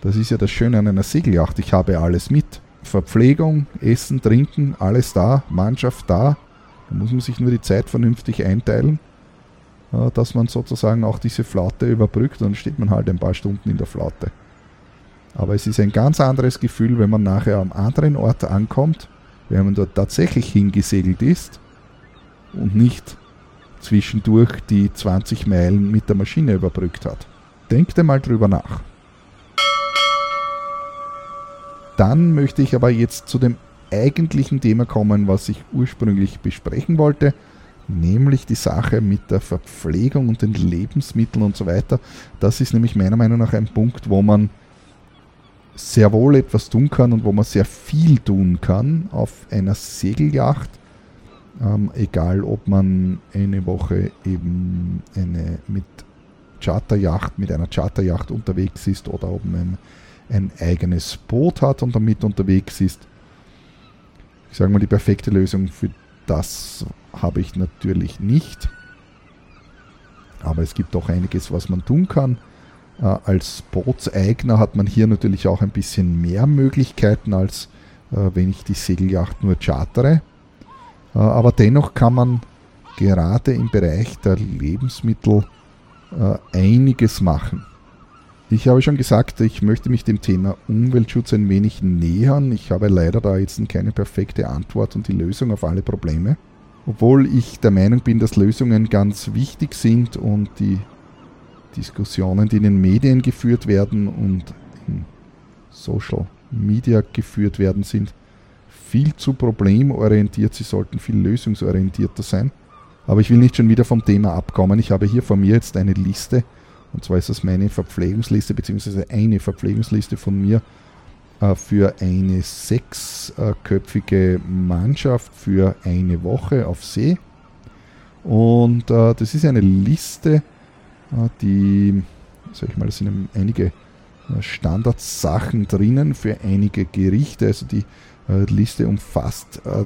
[SPEAKER 1] Das ist ja das Schöne an einer Segelyacht. Ich habe alles mit. Verpflegung, Essen, Trinken, alles da, Mannschaft da, da muss man sich nur die Zeit vernünftig einteilen, äh, dass man sozusagen auch diese Flaute überbrückt dann steht man halt ein paar Stunden in der Flaute. Aber es ist ein ganz anderes Gefühl, wenn man nachher am anderen Ort ankommt, wenn man dort tatsächlich hingesegelt ist und nicht zwischendurch die 20 Meilen mit der Maschine überbrückt hat. Denkt einmal drüber nach. Dann möchte ich aber jetzt zu dem eigentlichen Thema kommen, was ich ursprünglich besprechen wollte, nämlich die Sache mit der Verpflegung und den Lebensmitteln und so weiter. Das ist nämlich meiner Meinung nach ein Punkt, wo man sehr wohl etwas tun kann und wo man sehr viel tun kann auf einer Segelyacht. Ähm, egal, ob man eine Woche eben eine mit Charteryacht, mit einer Charteryacht unterwegs ist oder ob man ein eigenes Boot hat und damit unterwegs ist ich sage mal, die perfekte Lösung für das habe ich natürlich nicht. Aber es gibt auch einiges, was man tun kann. Äh, als Bootseigner hat man hier natürlich auch ein bisschen mehr Möglichkeiten, als äh, wenn ich die Segelyacht nur chartere. Äh, aber dennoch kann man gerade im Bereich der Lebensmittel äh, einiges machen. Ich habe schon gesagt, ich möchte mich dem Thema Umweltschutz ein wenig nähern. Ich habe leider da jetzt keine perfekte Antwort und die Lösung auf alle Probleme. Obwohl ich der Meinung bin, dass Lösungen ganz wichtig sind und die Diskussionen, die in den Medien geführt werden und in Social Media geführt werden, sind viel zu problemorientiert. Sie sollten viel lösungsorientierter sein. Aber ich will nicht schon wieder vom Thema abkommen. Ich habe hier vor mir jetzt eine Liste und zwar ist das meine Verpflegungsliste, beziehungsweise eine Verpflegungsliste von mir äh, für eine sechsköpfige Mannschaft für eine Woche auf See. Und äh, das ist eine Liste, äh, die, sag ich mal, da sind einige äh, Standardsachen drinnen für einige Gerichte. Also die äh, Liste umfasst äh,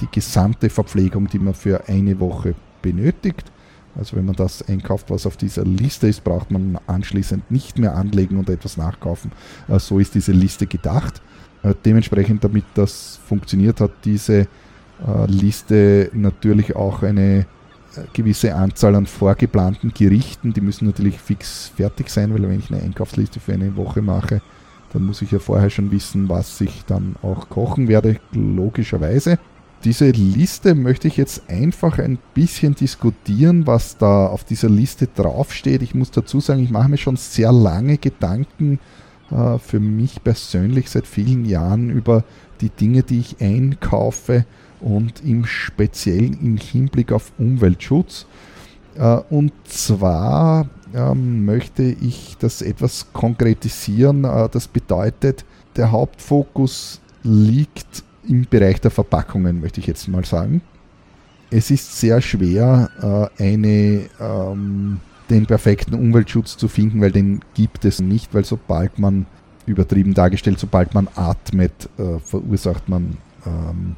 [SPEAKER 1] die gesamte Verpflegung, die man für eine Woche benötigt. Also wenn man das einkauft, was auf dieser Liste ist, braucht man anschließend nicht mehr anlegen und etwas nachkaufen. So ist diese Liste gedacht. Dementsprechend, damit das funktioniert, hat diese äh, Liste natürlich auch eine äh, gewisse Anzahl an vorgeplanten Gerichten. Die müssen natürlich fix fertig sein, weil wenn ich eine Einkaufsliste für eine Woche mache, dann muss ich ja vorher schon wissen, was ich dann auch kochen werde, logischerweise. Diese Liste möchte ich jetzt einfach ein bisschen diskutieren, was da auf dieser Liste draufsteht. Ich muss dazu sagen, ich mache mir schon sehr lange Gedanken äh, für mich persönlich seit vielen Jahren über die Dinge, die ich einkaufe und im Speziellen im Hinblick auf Umweltschutz. Äh, und zwar ähm, möchte ich das etwas konkretisieren. Äh, das bedeutet, der Hauptfokus liegt im Bereich der Verpackungen, möchte ich jetzt mal sagen. Es ist sehr schwer, äh, eine, ähm, den perfekten Umweltschutz zu finden, weil den gibt es nicht, weil sobald man, übertrieben dargestellt, sobald man atmet, äh, verursacht man ähm,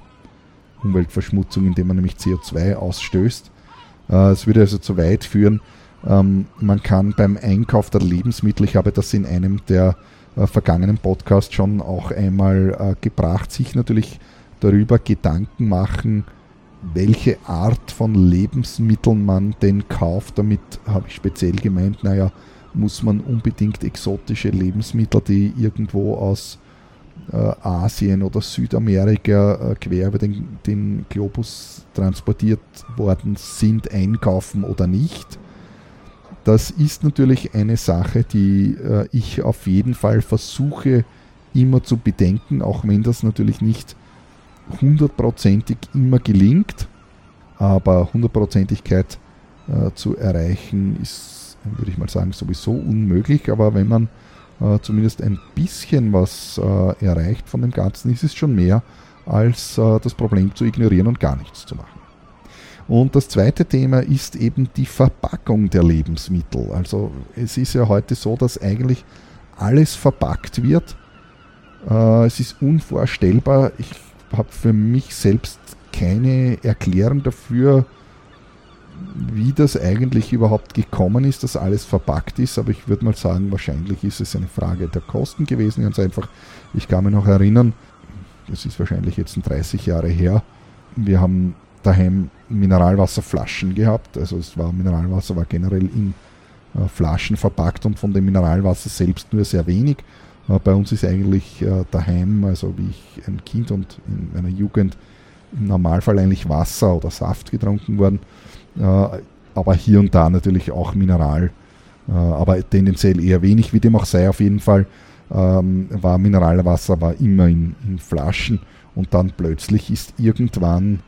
[SPEAKER 1] Umweltverschmutzung, indem man nämlich CO2 ausstößt. Äh, es würde also zu weit führen. Ähm, man kann beim Einkauf der Lebensmittel, ich habe das in einem der äh, vergangenen Podcasts schon auch einmal äh, gebracht, sich natürlich darüber Gedanken machen, welche Art von Lebensmitteln man denn kauft. Damit habe ich speziell gemeint, naja, muss man unbedingt exotische Lebensmittel, die irgendwo aus äh, Asien oder Südamerika äh, quer über den, den Globus transportiert worden sind, einkaufen oder nicht. Das ist natürlich eine Sache, die äh, ich auf jeden Fall versuche immer zu bedenken, auch wenn das natürlich nicht hundertprozentig immer gelingt. Aber Hundertprozentigkeit äh, zu erreichen ist, würde ich mal sagen, sowieso unmöglich. Aber wenn man äh, zumindest ein bisschen was äh, erreicht von dem Ganzen, ist es schon mehr, als äh, das Problem zu ignorieren und gar nichts zu machen. Und das zweite Thema ist eben die Verpackung der Lebensmittel. Also es ist ja heute so, dass eigentlich alles verpackt wird. Äh, es ist unvorstellbar. Ich habe für mich selbst keine Erklärung dafür, wie das eigentlich überhaupt gekommen ist, dass alles verpackt ist, aber ich würde mal sagen, wahrscheinlich ist es eine Frage der Kosten gewesen. Ganz einfach, ich kann mich noch erinnern, das ist wahrscheinlich jetzt 30 Jahre her, wir haben daheim Mineralwasserflaschen gehabt, also es war Mineralwasser war generell in äh, Flaschen verpackt und von dem Mineralwasser selbst nur sehr wenig. Äh, bei uns ist eigentlich äh, daheim, also wie ich ein Kind und in meiner Jugend im Normalfall eigentlich Wasser oder Saft getrunken worden. Äh, aber hier und da natürlich auch Mineral, äh, aber tendenziell eher wenig, wie dem auch sei, auf jeden Fall. Ähm, war Mineralwasser war immer in, in Flaschen. Und dann plötzlich ist irgendwann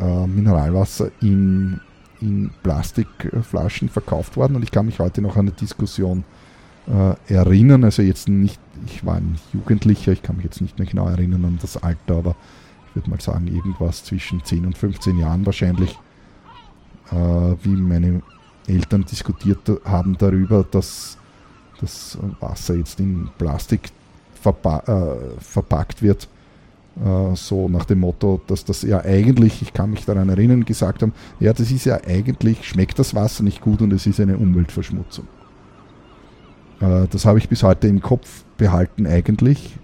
[SPEAKER 1] äh, Mineralwasser in, in Plastikflaschen verkauft worden. Und ich kann mich heute noch an eine Diskussion äh, erinnern, also jetzt nicht, ich war ein Jugendlicher, ich kann mich jetzt nicht mehr genau erinnern an das Alter, aber ich würde mal sagen irgendwas zwischen 10 und 15 Jahren wahrscheinlich, äh, wie meine Eltern diskutiert haben darüber, dass das Wasser jetzt in Plastik verpa äh, verpackt wird. Äh, so nach dem Motto, dass das ja eigentlich, ich kann mich daran erinnern, gesagt haben, ja, das ist ja eigentlich, schmeckt das Wasser nicht gut und es ist eine Umweltverschmutzung. Äh, das habe ich bis heute im Kopf behalten eigentlich.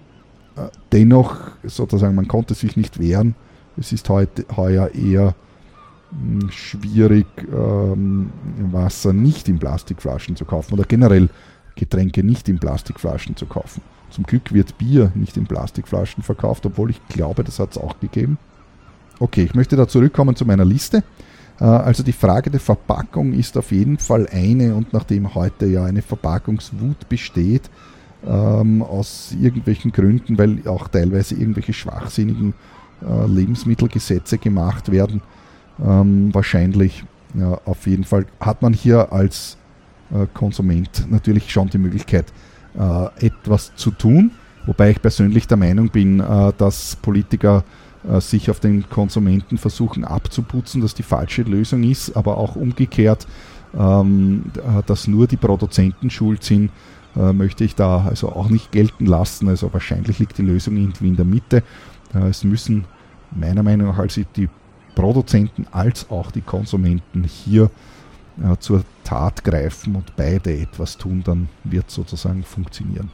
[SPEAKER 1] Äh, dennoch, sozusagen, man konnte sich nicht wehren. Es ist heute heuer eher schwierig, ähm, Wasser nicht in Plastikflaschen zu kaufen oder generell Getränke nicht in Plastikflaschen zu kaufen. Zum Glück wird Bier nicht in Plastikflaschen verkauft, obwohl ich glaube, das hat es auch gegeben. Okay, ich möchte da zurückkommen zu meiner Liste. Äh, also die Frage der Verpackung ist auf jeden Fall eine und nachdem heute ja eine Verpackungswut besteht, ähm, aus irgendwelchen Gründen, weil auch teilweise irgendwelche schwachsinnigen äh, Lebensmittelgesetze gemacht werden, ähm, wahrscheinlich. Ja, auf jeden Fall hat man hier als äh, Konsument natürlich schon die Möglichkeit, etwas zu tun. Wobei ich persönlich der Meinung bin, äh, dass Politiker äh, sich auf den Konsumenten versuchen abzuputzen, dass die falsche Lösung ist, aber auch umgekehrt, ähm, äh, dass nur die Produzenten schuld sind, äh, möchte ich da also auch nicht gelten lassen. Also wahrscheinlich liegt die Lösung irgendwie in der Mitte. es müssen meiner Meinung nach also die Produzenten als auch die Konsumenten hier äh, zur Tat greifen und beide etwas tun, dann wird sozusagen funktionieren.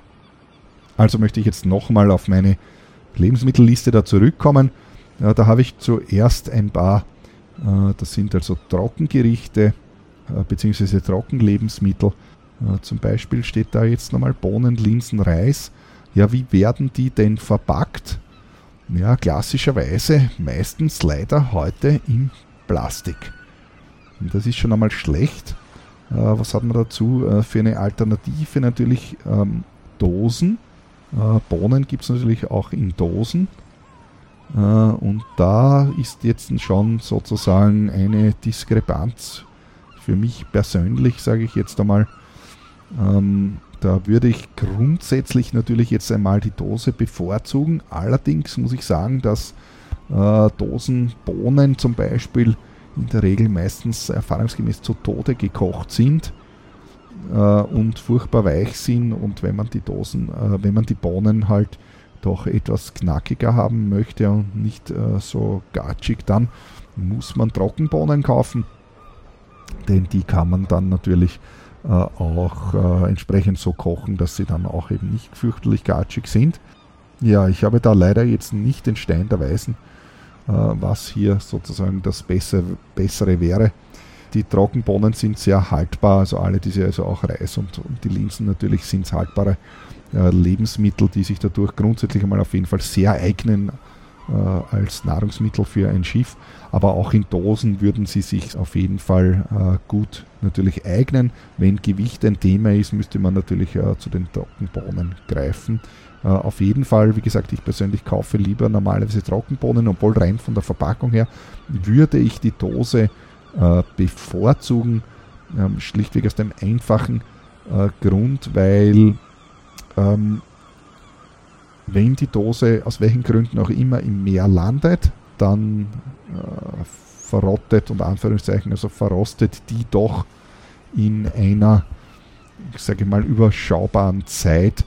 [SPEAKER 1] Also möchte ich jetzt nochmal auf meine Lebensmittelliste da zurückkommen. Ja, da habe ich zuerst ein paar, äh, das sind also Trockengerichte äh, bzw. Trockenlebensmittel. Äh, zum Beispiel steht da jetzt nochmal Bohnen, Linsen, Reis. Ja, wie werden die denn verpackt? Ja, klassischerweise meistens leider heute im Plastik. Das ist schon einmal schlecht. Äh, was hat man dazu? Äh, für eine Alternative natürlich ähm, Dosen. Äh, Bohnen gibt es natürlich auch in Dosen. Äh, und da ist jetzt schon sozusagen eine Diskrepanz für mich persönlich, sage ich jetzt einmal. Ähm, da würde ich grundsätzlich natürlich jetzt einmal die Dose bevorzugen. Allerdings muss ich sagen, dass äh, Dosenbohnen zum Beispiel in der Regel meistens erfahrungsgemäß zu Tode gekocht sind äh, und furchtbar weich sind. Und wenn man die Dosen, äh, wenn man die Bohnen halt doch etwas knackiger haben möchte und nicht äh, so gatschig, dann muss man Trockenbohnen kaufen. Denn die kann man dann natürlich äh, auch äh, entsprechend so kochen, dass sie dann auch eben nicht fürchterlich gatschig sind. Ja, ich habe da leider jetzt nicht den Stein der Weisen, was hier sozusagen das Bessere, Bessere wäre. Die Trockenbohnen sind sehr haltbar, also alle diese, also auch Reis und, und die Linsen natürlich sind haltbare äh, Lebensmittel, die sich dadurch grundsätzlich einmal auf jeden Fall sehr eignen äh, als Nahrungsmittel für ein Schiff. Aber auch in Dosen würden sie sich auf jeden Fall äh, gut natürlich eignen. Wenn Gewicht ein Thema ist, müsste man natürlich äh, zu den Trockenbohnen greifen. Äh, auf jeden Fall, wie gesagt, ich persönlich kaufe lieber normalerweise Trockenbohnen, obwohl rein von der Verpackung her würde ich die Dose äh, bevorzugen, ähm, schlichtweg aus dem einfachen äh, Grund, weil ähm, wenn die Dose aus welchen Gründen auch immer im Meer landet, dann verrottet und Anführungszeichen, also verrostet die doch in einer, ich sage mal, überschaubaren Zeit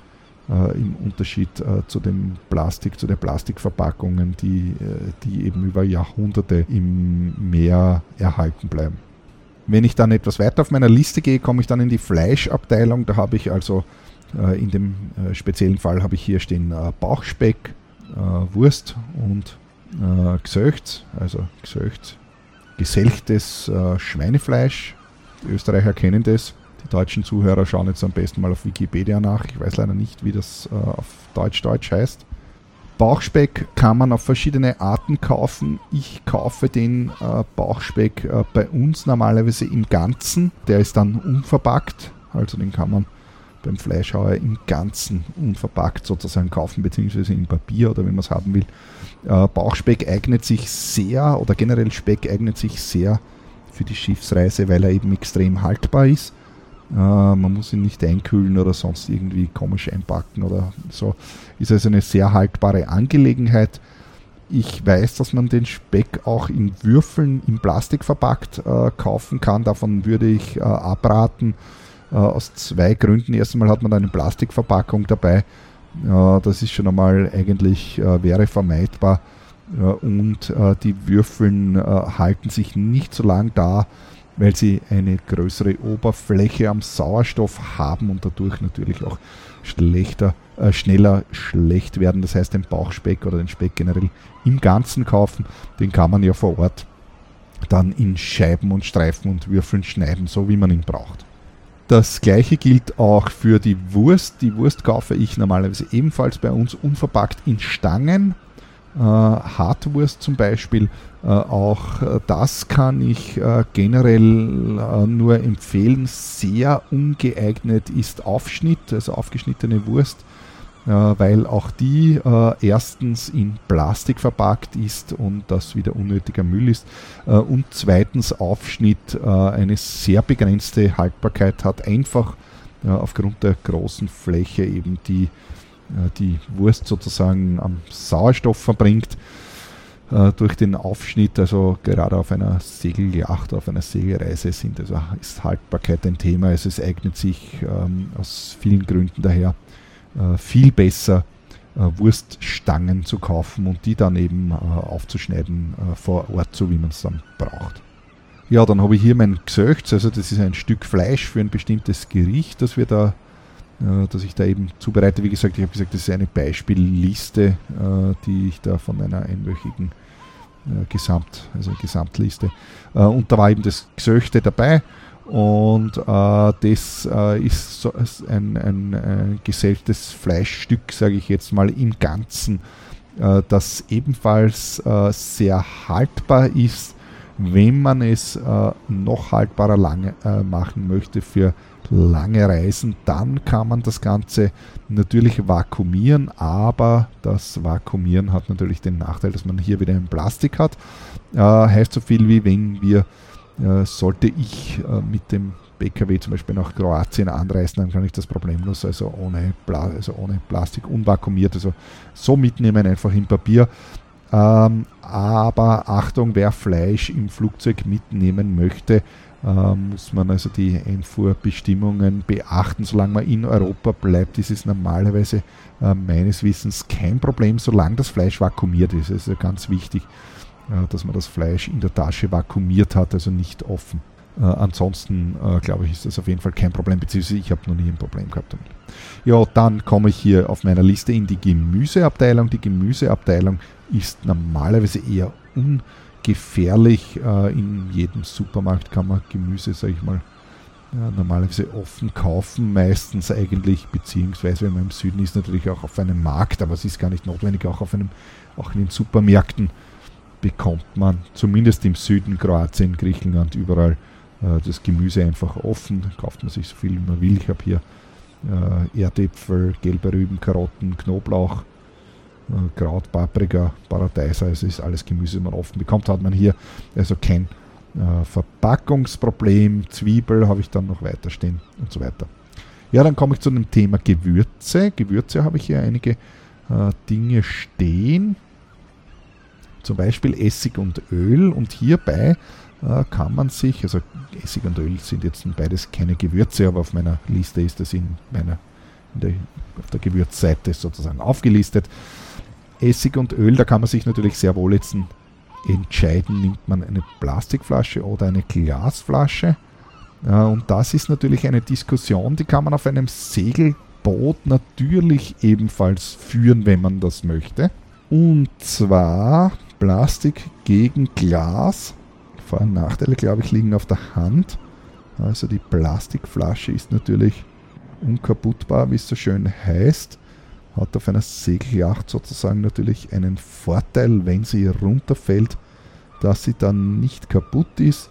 [SPEAKER 1] äh, im Unterschied äh, zu dem Plastik, zu den Plastikverpackungen, die, äh, die eben über Jahrhunderte im Meer erhalten bleiben. Wenn ich dann etwas weiter auf meiner Liste gehe, komme ich dann in die Fleischabteilung. Da habe ich also äh, in dem äh, speziellen Fall habe ich hier stehen äh, Bauchspeck, Wurst und Gesöcht, also Gesöcht, geselchtes Schweinefleisch. Die Österreicher kennen das. Deutschen Zuhörer schauen jetzt am besten mal auf Wikipedia nach. Ich weiß leider nicht, wie das auf Deutsch-Deutsch heißt. Bauchspeck kann man auf verschiedene Arten kaufen. Ich kaufe den äh, Bauchspeck äh, bei uns normalerweise im Ganzen. Der ist dann unverpackt, also den kann man beim Fleischhauer im Ganzen unverpackt sozusagen kaufen, beziehungsweise in Papier oder wenn man es haben will. Äh, Bauchspeck eignet sich sehr oder generell Speck eignet sich sehr für die Schiffsreise, weil er eben extrem haltbar ist. Äh, man muss ihn nicht einkühlen oder sonst irgendwie komisch einpacken oder so. Ist also eine sehr haltbare Angelegenheit. Ich weiß, dass man den Speck auch in Würfeln in Plastik verpackt äh, kaufen kann. Davon würde ich äh, abraten äh, aus zwei Gründen. Erstmal hat man eine Plastikverpackung dabei. das ist schon einmal eigentlich, äh, wäre vermeidbar. und die Würfeln halten sich nicht so lang da, weil sie eine größere Oberfläche am Sauerstoff haben und dadurch natürlich auch schlechter, äh, schneller schlecht werden. Das heißt, den Bauchspeck oder den Speck generell im Ganzen kaufen, den kann man ja vor Ort dann in Scheiben und Streifen und Würfeln schneiden, so wie man ihn braucht. Das gleiche gilt auch für die Wurst. Die Wurst kaufe ich normalerweise ebenfalls bei uns unverpackt in Stangen. Äh, Hartwurst zum Beispiel. Äh, auch äh, das kann ich generell nur empfehlen. Sehr ungeeignet ist Aufschnitt, also aufgeschnittene Wurst weil auch die erstens in Plastik verpackt ist und das wieder unnötiger Müll ist und zweitens Aufschnitt eine sehr begrenzte Haltbarkeit hat, einfach aufgrund der großen Fläche eben die die Wurst sozusagen am Sauerstoff verbringt durch den Aufschnitt, also gerade auf einer Segeljacht, auf einer Segelreise sind, also ist Haltbarkeit ein Thema. Also es eignet sich ähm, aus vielen Gründen daher äh, viel besser äh, Wurststangen zu kaufen und die dann eben äh, aufzuschneiden vor Ort, so wie man es dann braucht. Ja, dann habe ich hier mein Gesöchts, also das ist ein Stück Fleisch für ein bestimmtes Gericht, das wir da dass ich da eben zubereite. Wie gesagt, ich habe gesagt, das ist eine Beispielliste, die ich da von einer einwöchigen äh, Gesamt, also Gesamtliste. Äh, und da war eben das Gesöchte dabei und äh, das äh, ist so ein, ein, ein geselbtes Fleischstück, sage ich jetzt mal, im Ganzen, äh, das ebenfalls äh, sehr haltbar ist, wenn man es äh, noch haltbarer lange, äh, machen möchte für lange Reisen, dann kann man das Ganze natürlich vakuumieren, aber das Vakuumieren hat natürlich den Nachteil, dass man hier wieder ein Plastik hat. heißt so viel wie wenn wir äh, sollte ich äh, mit dem PKW zum Beispiel nach Kroatien anreisen, dann kann ich das problemlos, also ohne, Pla also ohne Plastik, unvakuumiert, also so mitnehmen, einfach im Papier. Ähm, aber Achtung, wer Fleisch im Flugzeug mitnehmen möchte, äh, muss man also die Einfuhrbestimmungen beachten. Solange man in Europa bleibt, ist es normalerweise äh, meines Wissens kein Problem, solange das Fleisch vakuumiert ist. Das ist ganz wichtig dass man das Fleisch in der Tasche vakuumiert hat, also nicht offen. Äh, ansonsten äh, glaube ich, ist das auf jeden Fall kein Problem, beziehungsweise ich habe noch nie ein Problem gehabt damit. Ja, dann komme ich hier auf meiner Liste in die Gemüseabteilung. Die Gemüseabteilung ist normalerweise eher ungefährlich. Äh, in jedem Supermarkt kann man Gemüse, sage ich mal, normalerweise offen kaufen, meistens eigentlich, beziehungsweise wenn man im Süden ist, natürlich auch auf einem Markt, aber es ist gar nicht notwendig, auch auf einem, auch in den Supermärkten bekommt man zumindest im Süden Kroatien, Griechenland, überall äh, das Gemüse einfach offen. Kauft man sich so viel wie man will. Ich habe hier äh, Erdäpfel, gelbe Rüben, Karotten, Knoblauch, Kraut, Paprika, Paradeiser. Es ist alles Gemüse, das man offen bekommt. Hat man hier also kein äh, Verpackungsproblem. Zwiebel habe ich dann noch weiter stehen und so weiter. Ja, dann komme ich zu dem Thema Gewürze. Gewürze habe ich hier einige äh, Dinge stehen zum Beispiel Essig und Öl und hierbei äh, kann man sich, also Essig und Öl sind jetzt beides keine Gewürze, aber auf meiner Liste ist das in meiner in der, auf der Gewürzseite sozusagen aufgelistet. Essig und Öl, da kann man sich natürlich sehr wohl jetzt entscheiden, nimmt man eine Plastikflasche oder eine Glasflasche. Äh, und das ist natürlich eine Diskussion, die kann man auf einem Segelboot natürlich ebenfalls führen, wenn man das möchte. Und zwar Plastik gegen Glas. Vor- und Nachteile, glaube ich, liegen auf der Hand. Also die Plastikflasche ist natürlich unkaputtbar, wie es so schön heißt. Hat auf einer Segelyacht sozusagen natürlich einen Vorteil, wenn sie runterfällt, dass sie dann nicht kaputt ist.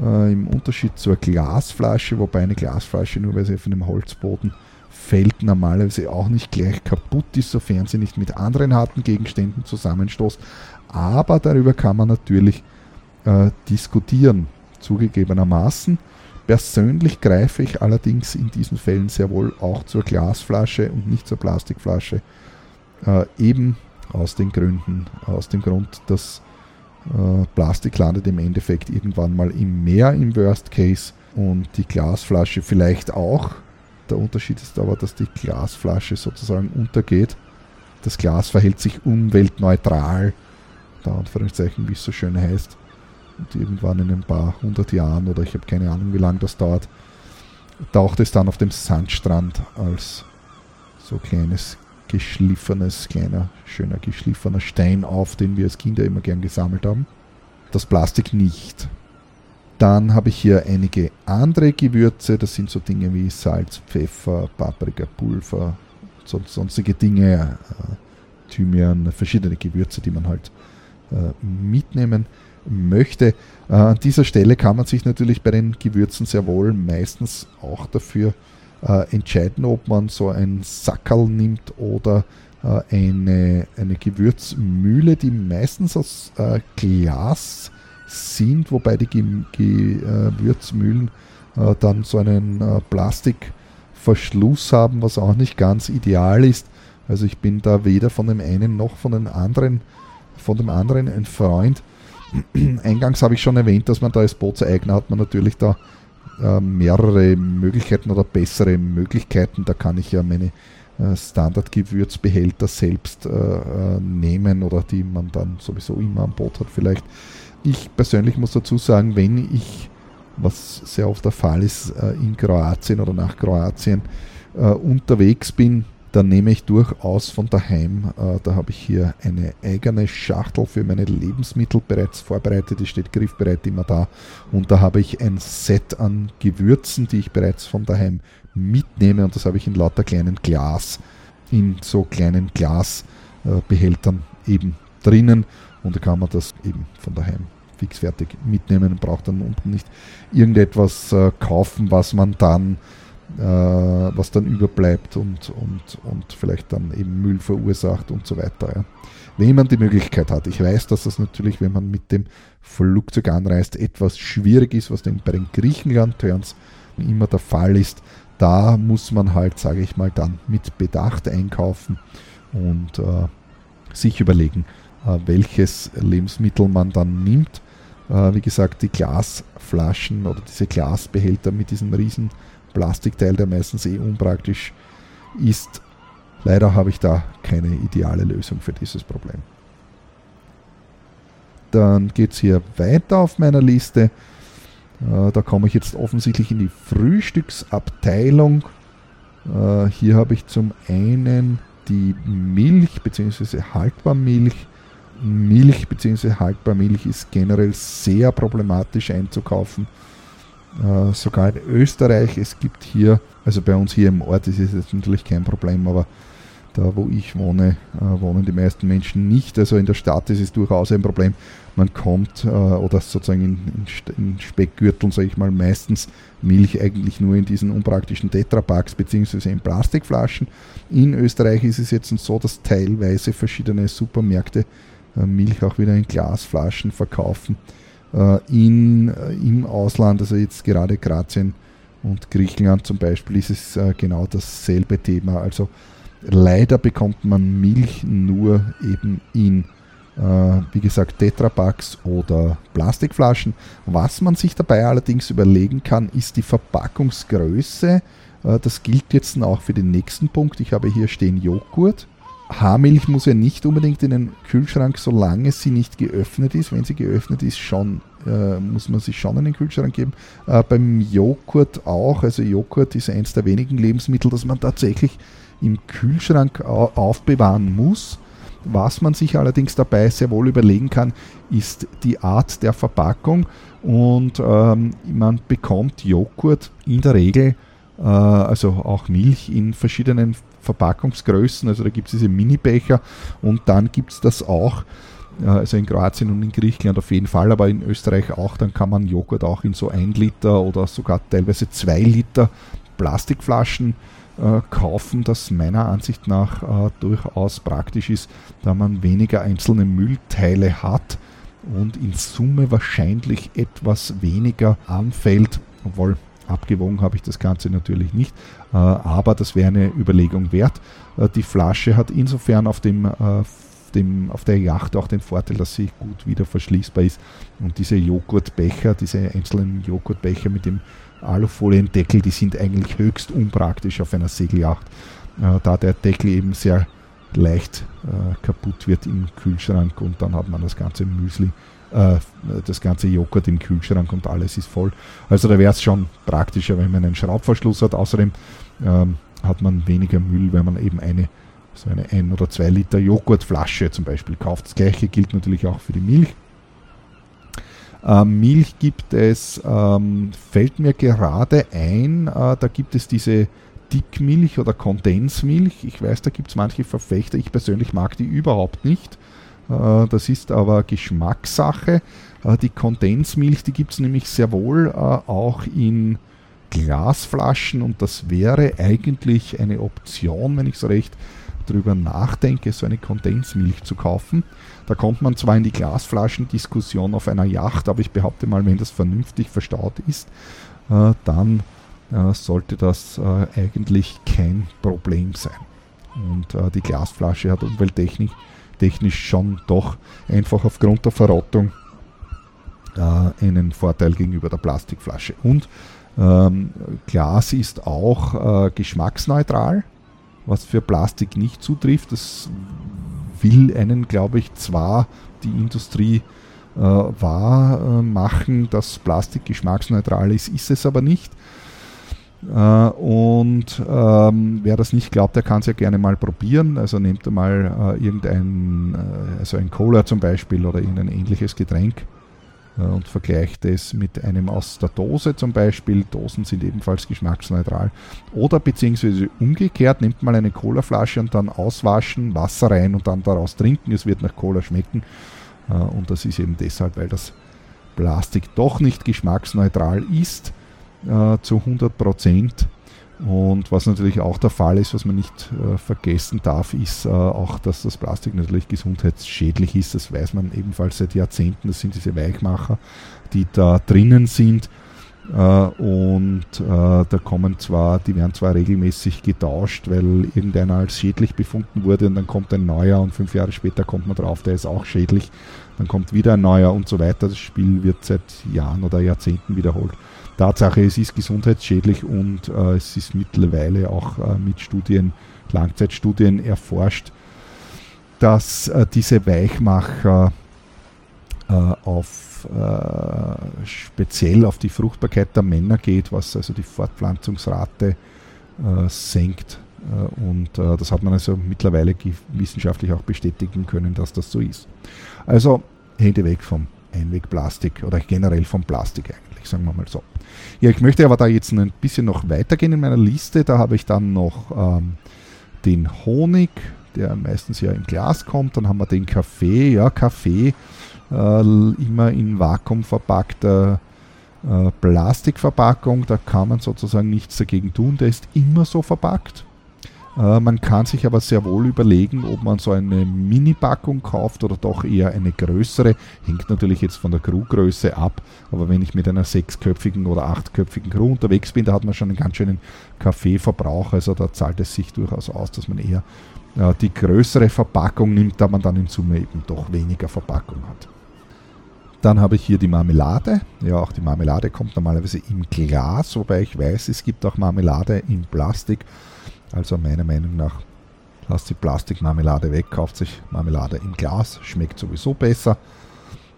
[SPEAKER 1] Äh, Im Unterschied zur Glasflasche, wobei eine Glasflasche nur weil sie auf einem Holzboden fällt normalerweise auch nicht gleich kaputt ist, sofern sie nicht mit anderen harten Gegenständen zusammenstoßt. Aber darüber kann man natürlich äh, diskutieren, zugegebenermaßen. Persönlich greife ich allerdings in diesen Fällen sehr wohl auch zur Glasflasche und nicht zur Plastikflasche. Äh, eben aus den Gründen, aus dem Grund, dass äh, Plastik landet im Endeffekt irgendwann mal im Meer im Worst Case und die Glasflasche vielleicht auch. Der Unterschied ist aber, dass die Glasflasche sozusagen untergeht. Das Glas verhält sich umweltneutral da Anführungszeichen, wie es so schön heißt. Und irgendwann in ein paar hundert Jahren oder ich habe keine Ahnung, wie lange das dauert, taucht es dann auf dem Sandstrand als so kleines geschliffenes, kleiner, schöner geschliffener Stein auf, den wir als Kinder immer gern gesammelt haben. Das Plastik nicht. Dann habe ich hier einige andere Gewürze, das sind so Dinge wie Salz, Pfeffer, Paprika, Pulver, sonstige Dinge, äh, Thymian, verschiedene Gewürze, die man halt äh, mitnehmen möchte. Äh, an dieser Stelle kann man sich natürlich bei den Gewürzen sehr wohl meistens auch dafür äh, entscheiden, ob man so ein Sackerl nimmt oder eine, eine Gewürzmühle, die meistens aus Glas sind, wobei die Gewürzmühlen dann so einen Plastikverschluss haben, was auch nicht ganz ideal ist. Also ich bin da weder von dem einen noch von dem anderen von dem anderen ein Freund. *clears throat* Eingangs habe ich schon erwähnt, dass man da als Bootseigner hat man natürlich da äh, mehrere Möglichkeiten oder bessere Möglichkeiten. Da kann ich ja meine äh, Standardgewürzbehälter selbst äh, äh, nehmen oder die man dann sowieso immer am Boot hat vielleicht. Ich persönlich muss dazu sagen, wenn ich, was sehr oft der Fall ist, in Kroatien oder nach Kroatien unterwegs bin, dann nehme ich durchaus von daheim, äh, da habe ich hier eine eigene Schachtel für meine Lebensmittel bereits vorbereitet, die steht griffbereit immer da. Und da habe ich ein Set an Gewürzen, die ich bereits von daheim mitnehme. Und das habe ich in lauter kleinen Glas, in so kleinen Glasbehältern eben drinnen. Und da kann man das eben von daheim fixfertig mitnehmen und braucht dann unten nicht irgendetwas äh, kaufen, was man dann äh, was dann überbleibt und, und, und vielleicht dann eben Müll verursacht und so weiter. Ja. Wenn man die Möglichkeit hat. Ich weiß, dass das natürlich, wenn man mit dem Flugzeug anreist, etwas schwierig ist, was denn bei den Griechenland-Turns immer der Fall ist. Da muss man halt, sage ich mal, dann mit Bedacht einkaufen und äh, sich überlegen, äh, welches Lebensmittel man dann nimmt. Äh, wie gesagt, die Glasflaschen oder diese Glasbehälter mit diesen riesen Plastikteil, der meistens eh unpraktisch ist. Leider habe ich da keine ideale Lösung für dieses Problem. Dann geht es hier weiter auf meiner Liste. Äh, da komme ich jetzt offensichtlich in die Frühstücksabteilung. Äh, hier habe ich zum einen die Milch bzw. Haltbarmilch. Milch bzw. Haltbarmilch ist generell sehr problematisch einzukaufen. Äh, sogar in Österreich. Es gibt hier, also bei uns hier im Ort ist es jetzt natürlich kein Problem, aber da wo ich wohne, äh, wohnen die meisten Menschen nicht. Also in der Stadt ist es durchaus ein Problem. Man kommt äh, oder sozusagen in, in, in Speckgürteln, sage ich mal, meistens Milch eigentlich nur in diesen unpraktischen Tetrapacks bzw. in Plastikflaschen. In Österreich ist es jetzt so, dass teilweise verschiedene Supermärkte äh, Milch auch wieder in Glasflaschen verkaufen. Äh, in, äh, im Ausland, also jetzt gerade Kroatien und Griechenland zum Beispiel, ist es äh, genau dasselbe Thema. Also leider bekommt man Milch nur eben in, wie gesagt, Tetrapacks oder Plastikflaschen. Was man sich dabei allerdings überlegen kann, ist die Verpackungsgröße. das gilt jetzt auch für den nächsten Punkt. Ich habe hier stehen Joghurt. Haarmilch muss ja nicht unbedingt in den Kühlschrank, solange sie nicht geöffnet ist. Wenn sie geöffnet ist, schon, äh, muss man sie schon in den Kühlschrank geben. Äh, beim Joghurt auch. Also Joghurt ist eines der wenigen Lebensmittel, das man tatsächlich im Kühlschrank aufbewahren muss. Was man sich allerdings dabei sehr wohl überlegen kann, ist die Art der Verpackung. Und ähm, man bekommt Joghurt in der Regel, äh, also auch Milch in verschiedenen Verpackungsgrößen. Also da gibt es diese Mini-Becher und dann gibt es das auch, äh, also in Kroatien und in Griechenland auf jeden Fall, aber in Österreich auch. Dann kann man Joghurt auch in so 1 Liter oder sogar teilweise 2 Liter Plastikflaschen äh, kaufen, das meiner Ansicht nach äh, durchaus praktisch ist, da man weniger einzelne Müllteile hat und in Summe wahrscheinlich etwas weniger anfällt, obwohl Abgewogen habe ich das Ganze natürlich nicht, aber das wäre eine Überlegung wert. Äh, die Flasche hat insofern auf dem äh, dem, auf der Yacht auch den Vorteil, dass sie gut wieder verschließbar ist. Und diese Joghurtbecher, diese einzelnen Joghurtbecher mit dem Alufoliendeckel, die sind eigentlich höchst unpraktisch auf einer Segelyacht, äh, da der Deckel eben sehr leicht äh, kaputt wird im Kühlschrank und dann hat man das ganze Müsli äh, das ganze Joghurt im Kühlschrank und alles ist voll. Also da wäre es schon praktischer, wenn man einen Schraubverschluss hat. Außerdem ähm, hat man weniger Müll, wenn man eben eine so eine 1 oder 2 Liter Joghurtflasche zum Beispiel kauft. Das gleiche gilt natürlich auch für die Milch. Ähm, Milch gibt es, ähm, fällt mir gerade ein, äh, da gibt es diese Dickmilch oder Kondensmilch. Ich weiß, da gibt es manche Verfechter. Ich persönlich mag die überhaupt nicht. Äh, das ist aber Geschmackssache. Äh, die Kondensmilch, die gibt es nämlich sehr wohl äh, auch in Glasflaschen und das wäre eigentlich eine Option, wenn ich so recht darüber nachdenke, so eine Kondensmilch zu kaufen. Da kommt man zwar in die Glasflaschendiskussion auf einer Yacht, aber ich behaupte mal, wenn das vernünftig verstaut ist, dann sollte das eigentlich kein Problem sein. Und die Glasflasche hat Umwelttechnik technisch schon doch einfach aufgrund der Verrottung äh, einen Vorteil gegenüber der Plastikflasche. Und ähm, Glas ist auch äh, geschmacksneutral, was für Plastik nicht zutrifft. Das will einen, glaube ich, zwar die Industrie äh, wahr machen, dass Plastik geschmacksneutral ist, ist es aber nicht. Äh, und ähm, wer das nicht glaubt, der kann es ja gerne mal probieren. Also nehmt mal äh, irgendein, äh, also ein Cola zum Beispiel oder irgendein ähnliches Getränk äh, und vergleicht es mit einem aus der Dose zum Beispiel. Dosen sind ebenfalls geschmacksneutral. Oder beziehungsweise umgekehrt, nehmt mal eine Colaflasche und dann auswaschen, Wasser rein und dann daraus trinken. Es wird nach Cola schmecken. Äh, und das ist eben deshalb, weil das Plastik doch nicht geschmacksneutral ist äh, zu 100 Prozent. Und was natürlich auch der Fall ist, was man nicht äh, vergessen darf, ist äh, auch, dass das Plastik natürlich gesundheitsschädlich ist. Das weiß man ebenfalls seit Jahrzehnten. Das sind diese Weichmacher, die da drinnen sind. Äh, und äh, da kommen zwar, die werden zwar regelmäßig getauscht, weil irgendeiner als schädlich befunden wurde und dann kommt ein neuer und fünf Jahre später kommt man drauf, der ist auch schädlich. Dann kommt wieder ein neuer und so weiter. Das Spiel wird seit Jahren oder Jahrzehnten wiederholt. Tatsache, es ist gesundheitsschädlich und äh, es ist mittlerweile auch äh, mit Studien, Langzeitstudien erforscht, dass äh, diese Weichmacher äh, auf äh, speziell auf die Fruchtbarkeit der Männer geht, was also die Fortpflanzungsrate äh, senkt. und das hat man also mittlerweile wissenschaftlich auch bestätigen können, dass das so ist. Also Hände weg vom Einwegplastik oder generell vom Plastik eigentlich, sagen wir mal so. Ja, ich möchte aber da jetzt ein bisschen noch weitergehen in meiner Liste. Da habe ich dann noch ähm, den Honig, der meistens ja im Glas kommt. Dann haben wir den Kaffee. Ja, Kaffee äh, immer in Vakuum verpackter äh, Plastikverpackung. Da kann man sozusagen nichts dagegen tun. Der ist immer so verpackt. Äh, man kann sich aber sehr wohl überlegen, ob man so eine Mini-Packung kauft oder doch eher eine größere. Hängt natürlich jetzt von der Crewgröße ab, aber wenn ich mit einer sechsköpfigen oder achtköpfigen Crew unterwegs bin, da hat man schon einen ganz schönen Kaffeeverbrauch. Also da zahlt es sich durchaus aus, dass man eher äh, die größere Verpackung nimmt, da man dann in Summe eben doch weniger Verpackung hat. Dann habe ich hier die Marmelade. Ja, auch die Marmelade kommt normalerweise im Glas, wobei ich weiß, es gibt auch Marmelade in Plastik. Also meiner Meinung nach lasst die Plastikmarmelade weg, kauft sich Marmelade im Glas, schmeckt sowieso besser.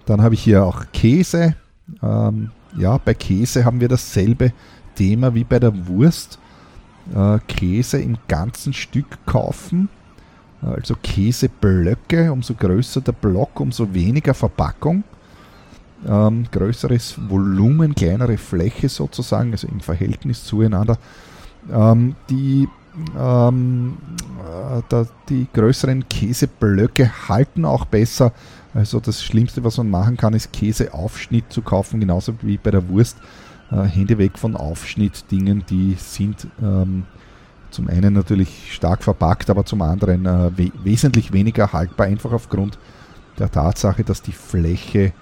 [SPEAKER 1] Dann habe ich hier auch Käse. Ähm, ja, bei Käse haben wir dasselbe Thema wie bei der Wurst. Äh, Käse im ganzen Stück kaufen. Also Käseblöcke, umso größer der Block, umso weniger Verpackung. Ähm, größeres Volumen, kleinere Fläche sozusagen, also im Verhältnis zueinander. Ähm, die ähm, äh, da, die größeren Käseblöcke halten auch besser. Also das Schlimmste, was man machen kann, ist Käseaufschnitt zu kaufen, genauso wie bei der Wurst. Äh, Hände weg von Aufschnittdingen, die sind ähm, zum einen natürlich stark verpackt, aber zum anderen äh, we wesentlich weniger haltbar, einfach aufgrund der Tatsache, dass die Fläche,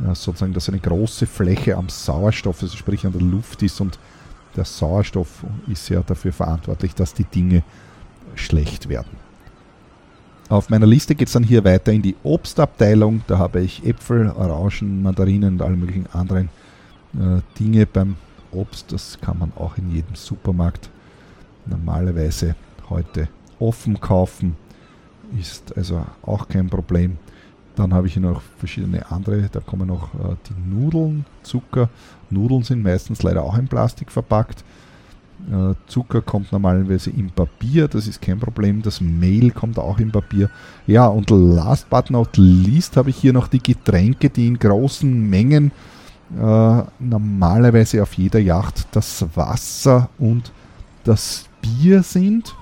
[SPEAKER 1] äh, sozusagen, dass eine große Fläche am Sauerstoff, also sprich an der Luft ist und der Sauerstoff ist ja dafür verantwortlich, dass die Dinge schlecht werden. Auf meiner Liste geht es dann hier weiter in die Obstabteilung. Da habe ich Äpfel, Orangen, Mandarinen und alle möglichen anderen äh, Dinge beim Obst. Das kann man auch in jedem Supermarkt normalerweise heute offen kaufen. Ist also auch kein Problem. Dann habe ich hier noch verschiedene andere, da kommen noch äh, die Nudeln, Zucker. Nudeln sind meistens leider auch in Plastik verpackt. Äh, Zucker kommt normalerweise in Papier, das ist kein Problem. Das Mehl kommt auch in Papier. Ja, und last but not least habe ich hier noch die Getränke, die in großen Mengen äh, normalerweise auf jeder Yacht das Wasser und das Bier sind.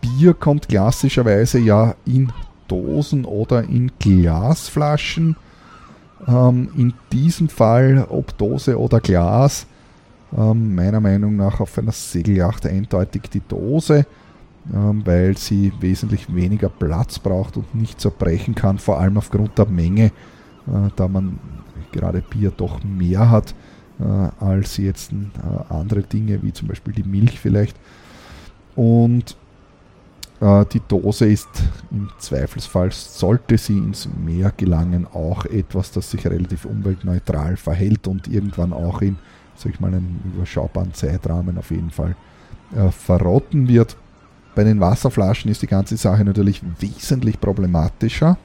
[SPEAKER 1] Bier kommt klassischerweise ja in Dosen oder in Glasflaschen. Ähm, in diesem Fall, ob Dose oder Glas, ähm, meiner Meinung nach auf einer Segelyacht eindeutig die Dose, ähm, weil sie wesentlich weniger Platz braucht und nicht zerbrechen kann, vor allem aufgrund der Menge, äh, da man gerade Bier doch mehr hat äh, als jetzt äh, andere Dinge, wie zum Beispiel die Milch vielleicht. Und die Dose ist im Zweifelsfall, sollte sie ins Meer gelangen, auch etwas, das sich relativ umweltneutral verhält und irgendwann auch in, sag ich mal, einem überschaubaren Zeitrahmen auf jeden Fall äh, verrotten wird. Bei den Wasserflaschen ist die ganze Sache natürlich wesentlich problematischer,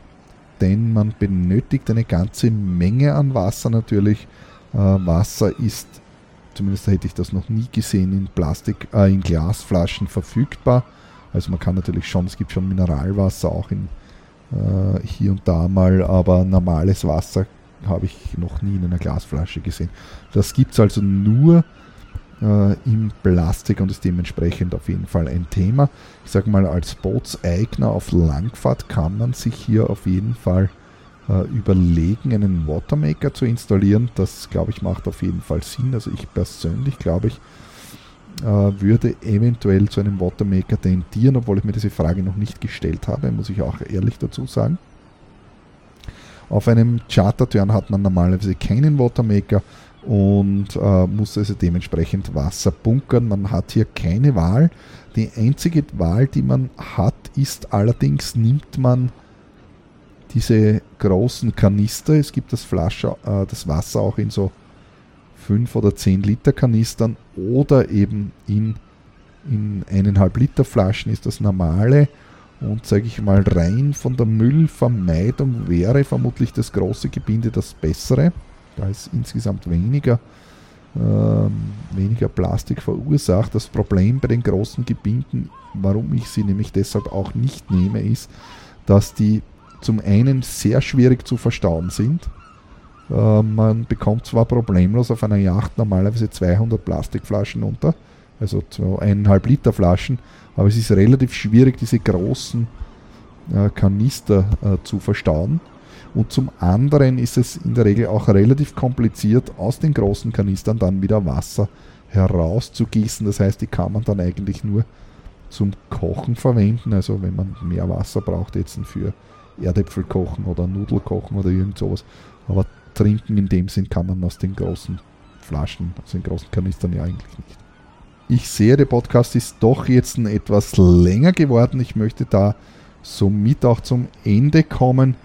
[SPEAKER 1] denn man benötigt eine ganze Menge an Wasser natürlich. Äh, Wasser ist zumindest hätte ich das noch nie gesehen, in Plastik, äh, in Glasflaschen verfügbar. Also man kann natürlich schon, es gibt schon Mineralwasser auch in äh, hier und da mal, aber normales Wasser habe ich noch nie in einer Glasflasche gesehen. Das gibt es also nur äh, im Plastik und ist dementsprechend auf jeden Fall ein Thema. Ich sage mal, als Bootseigner auf Langfahrt kann man sich hier auf jeden Fall äh, überlegen, einen Watermaker zu installieren. Das, glaube ich, macht auf jeden Fall Sinn. Also ich persönlich, glaube ich, würde eventuell zu einem Watermaker tendieren, obwohl ich mir diese Frage noch nicht gestellt habe, muss ich auch ehrlich dazu sagen. Auf einem Charterturn hat man normalerweise keinen Watermaker und äh, muss also dementsprechend Wasser bunkern. Man hat hier keine Wahl. Die einzige Wahl, die man hat, ist allerdings, nimmt man diese großen Kanister. Es gibt das, Flasche, äh, das Wasser auch in so 5 oder 10 Liter Kanistern oder eben in, in 1,5 Liter Flaschen ist das normale. Und sage ich mal, rein von der Müllvermeidung wäre vermutlich das große Gebinde das bessere. Da ist insgesamt weniger, ähm, weniger Plastik verursacht. Das Problem bei den großen Gebinden, warum ich sie nämlich deshalb auch nicht nehme, ist, dass die zum einen sehr schwierig zu verstauen sind. Äh, man bekommt zwar problemlos auf einer Yacht normalerweise 200 Plastikflaschen unter, also eineinhalb Liter Flaschen, aber es ist relativ schwierig, diese großen äh, Kanister äh, zu verstauen. Und zum anderen ist es in der Regel auch relativ kompliziert, aus den großen Kanistern dann wieder Wasser herauszugießen. Das heißt, die kann man dann eigentlich nur zum Kochen verwenden. Also wenn man mehr Wasser braucht jetzt für Erdäpfel kochen oder Nudel kochen oder irgend sowas. Aber trinken in dem Sinn kann man aus den großen Flaschen, aus den großen Kanistern ja eigentlich nicht. Ich sehe, der Podcast ist doch jetzt etwas länger geworden. Ich möchte da somit auch zum Ende kommen.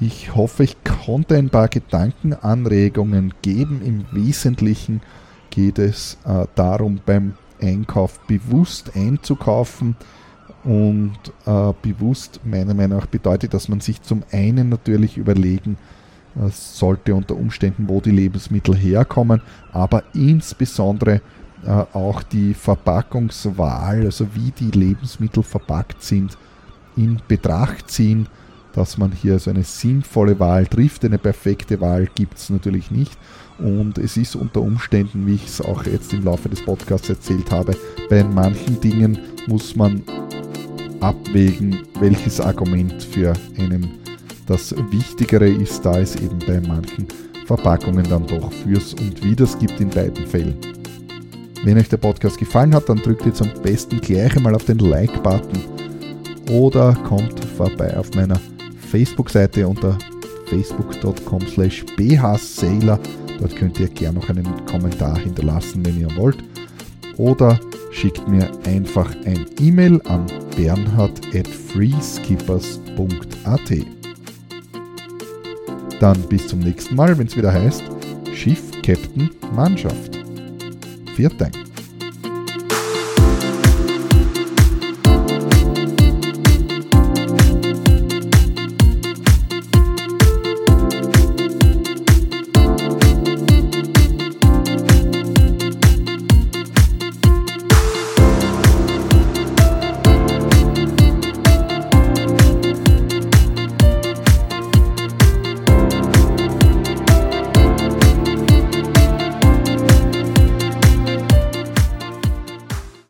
[SPEAKER 1] Ich hoffe, ich konnte ein paar Gedankenanregungen geben. Im Wesentlichen geht es äh, darum, beim Einkauf bewusst einzukaufen, und äh, bewusst meiner Meinung nach bedeutet, dass man sich zum einen natürlich überlegen äh, sollte unter Umständen, wo die Lebensmittel herkommen, aber insbesondere äh, auch die Verpackungswahl, also wie die Lebensmittel verpackt sind, in Betracht ziehen, dass man hier so eine sinnvolle Wahl trifft. Eine perfekte Wahl gibt es natürlich nicht. Und es ist unter Umständen, wie ich es auch jetzt im Laufe des Podcasts erzählt habe, bei manchen Dingen muss man abwägen, welches Argument für einen das Wichtigere ist, da es eben bei manchen Verpackungen dann doch fürs und widers gibt in beiden Fällen. Wenn euch der Podcast gefallen hat, dann drückt jetzt am besten gleich einmal auf den Like-Button oder kommt vorbei auf meiner Facebook-Seite unter facebook.com slash bhsailor. Dort könnt ihr gerne noch einen Kommentar hinterlassen, wenn ihr wollt. Oder schickt mir einfach ein E-Mail an bernhard at freeskippers.at. Dann bis zum nächsten Mal, wenn es wieder heißt Schiff, Captain, Mannschaft. Viert Dank.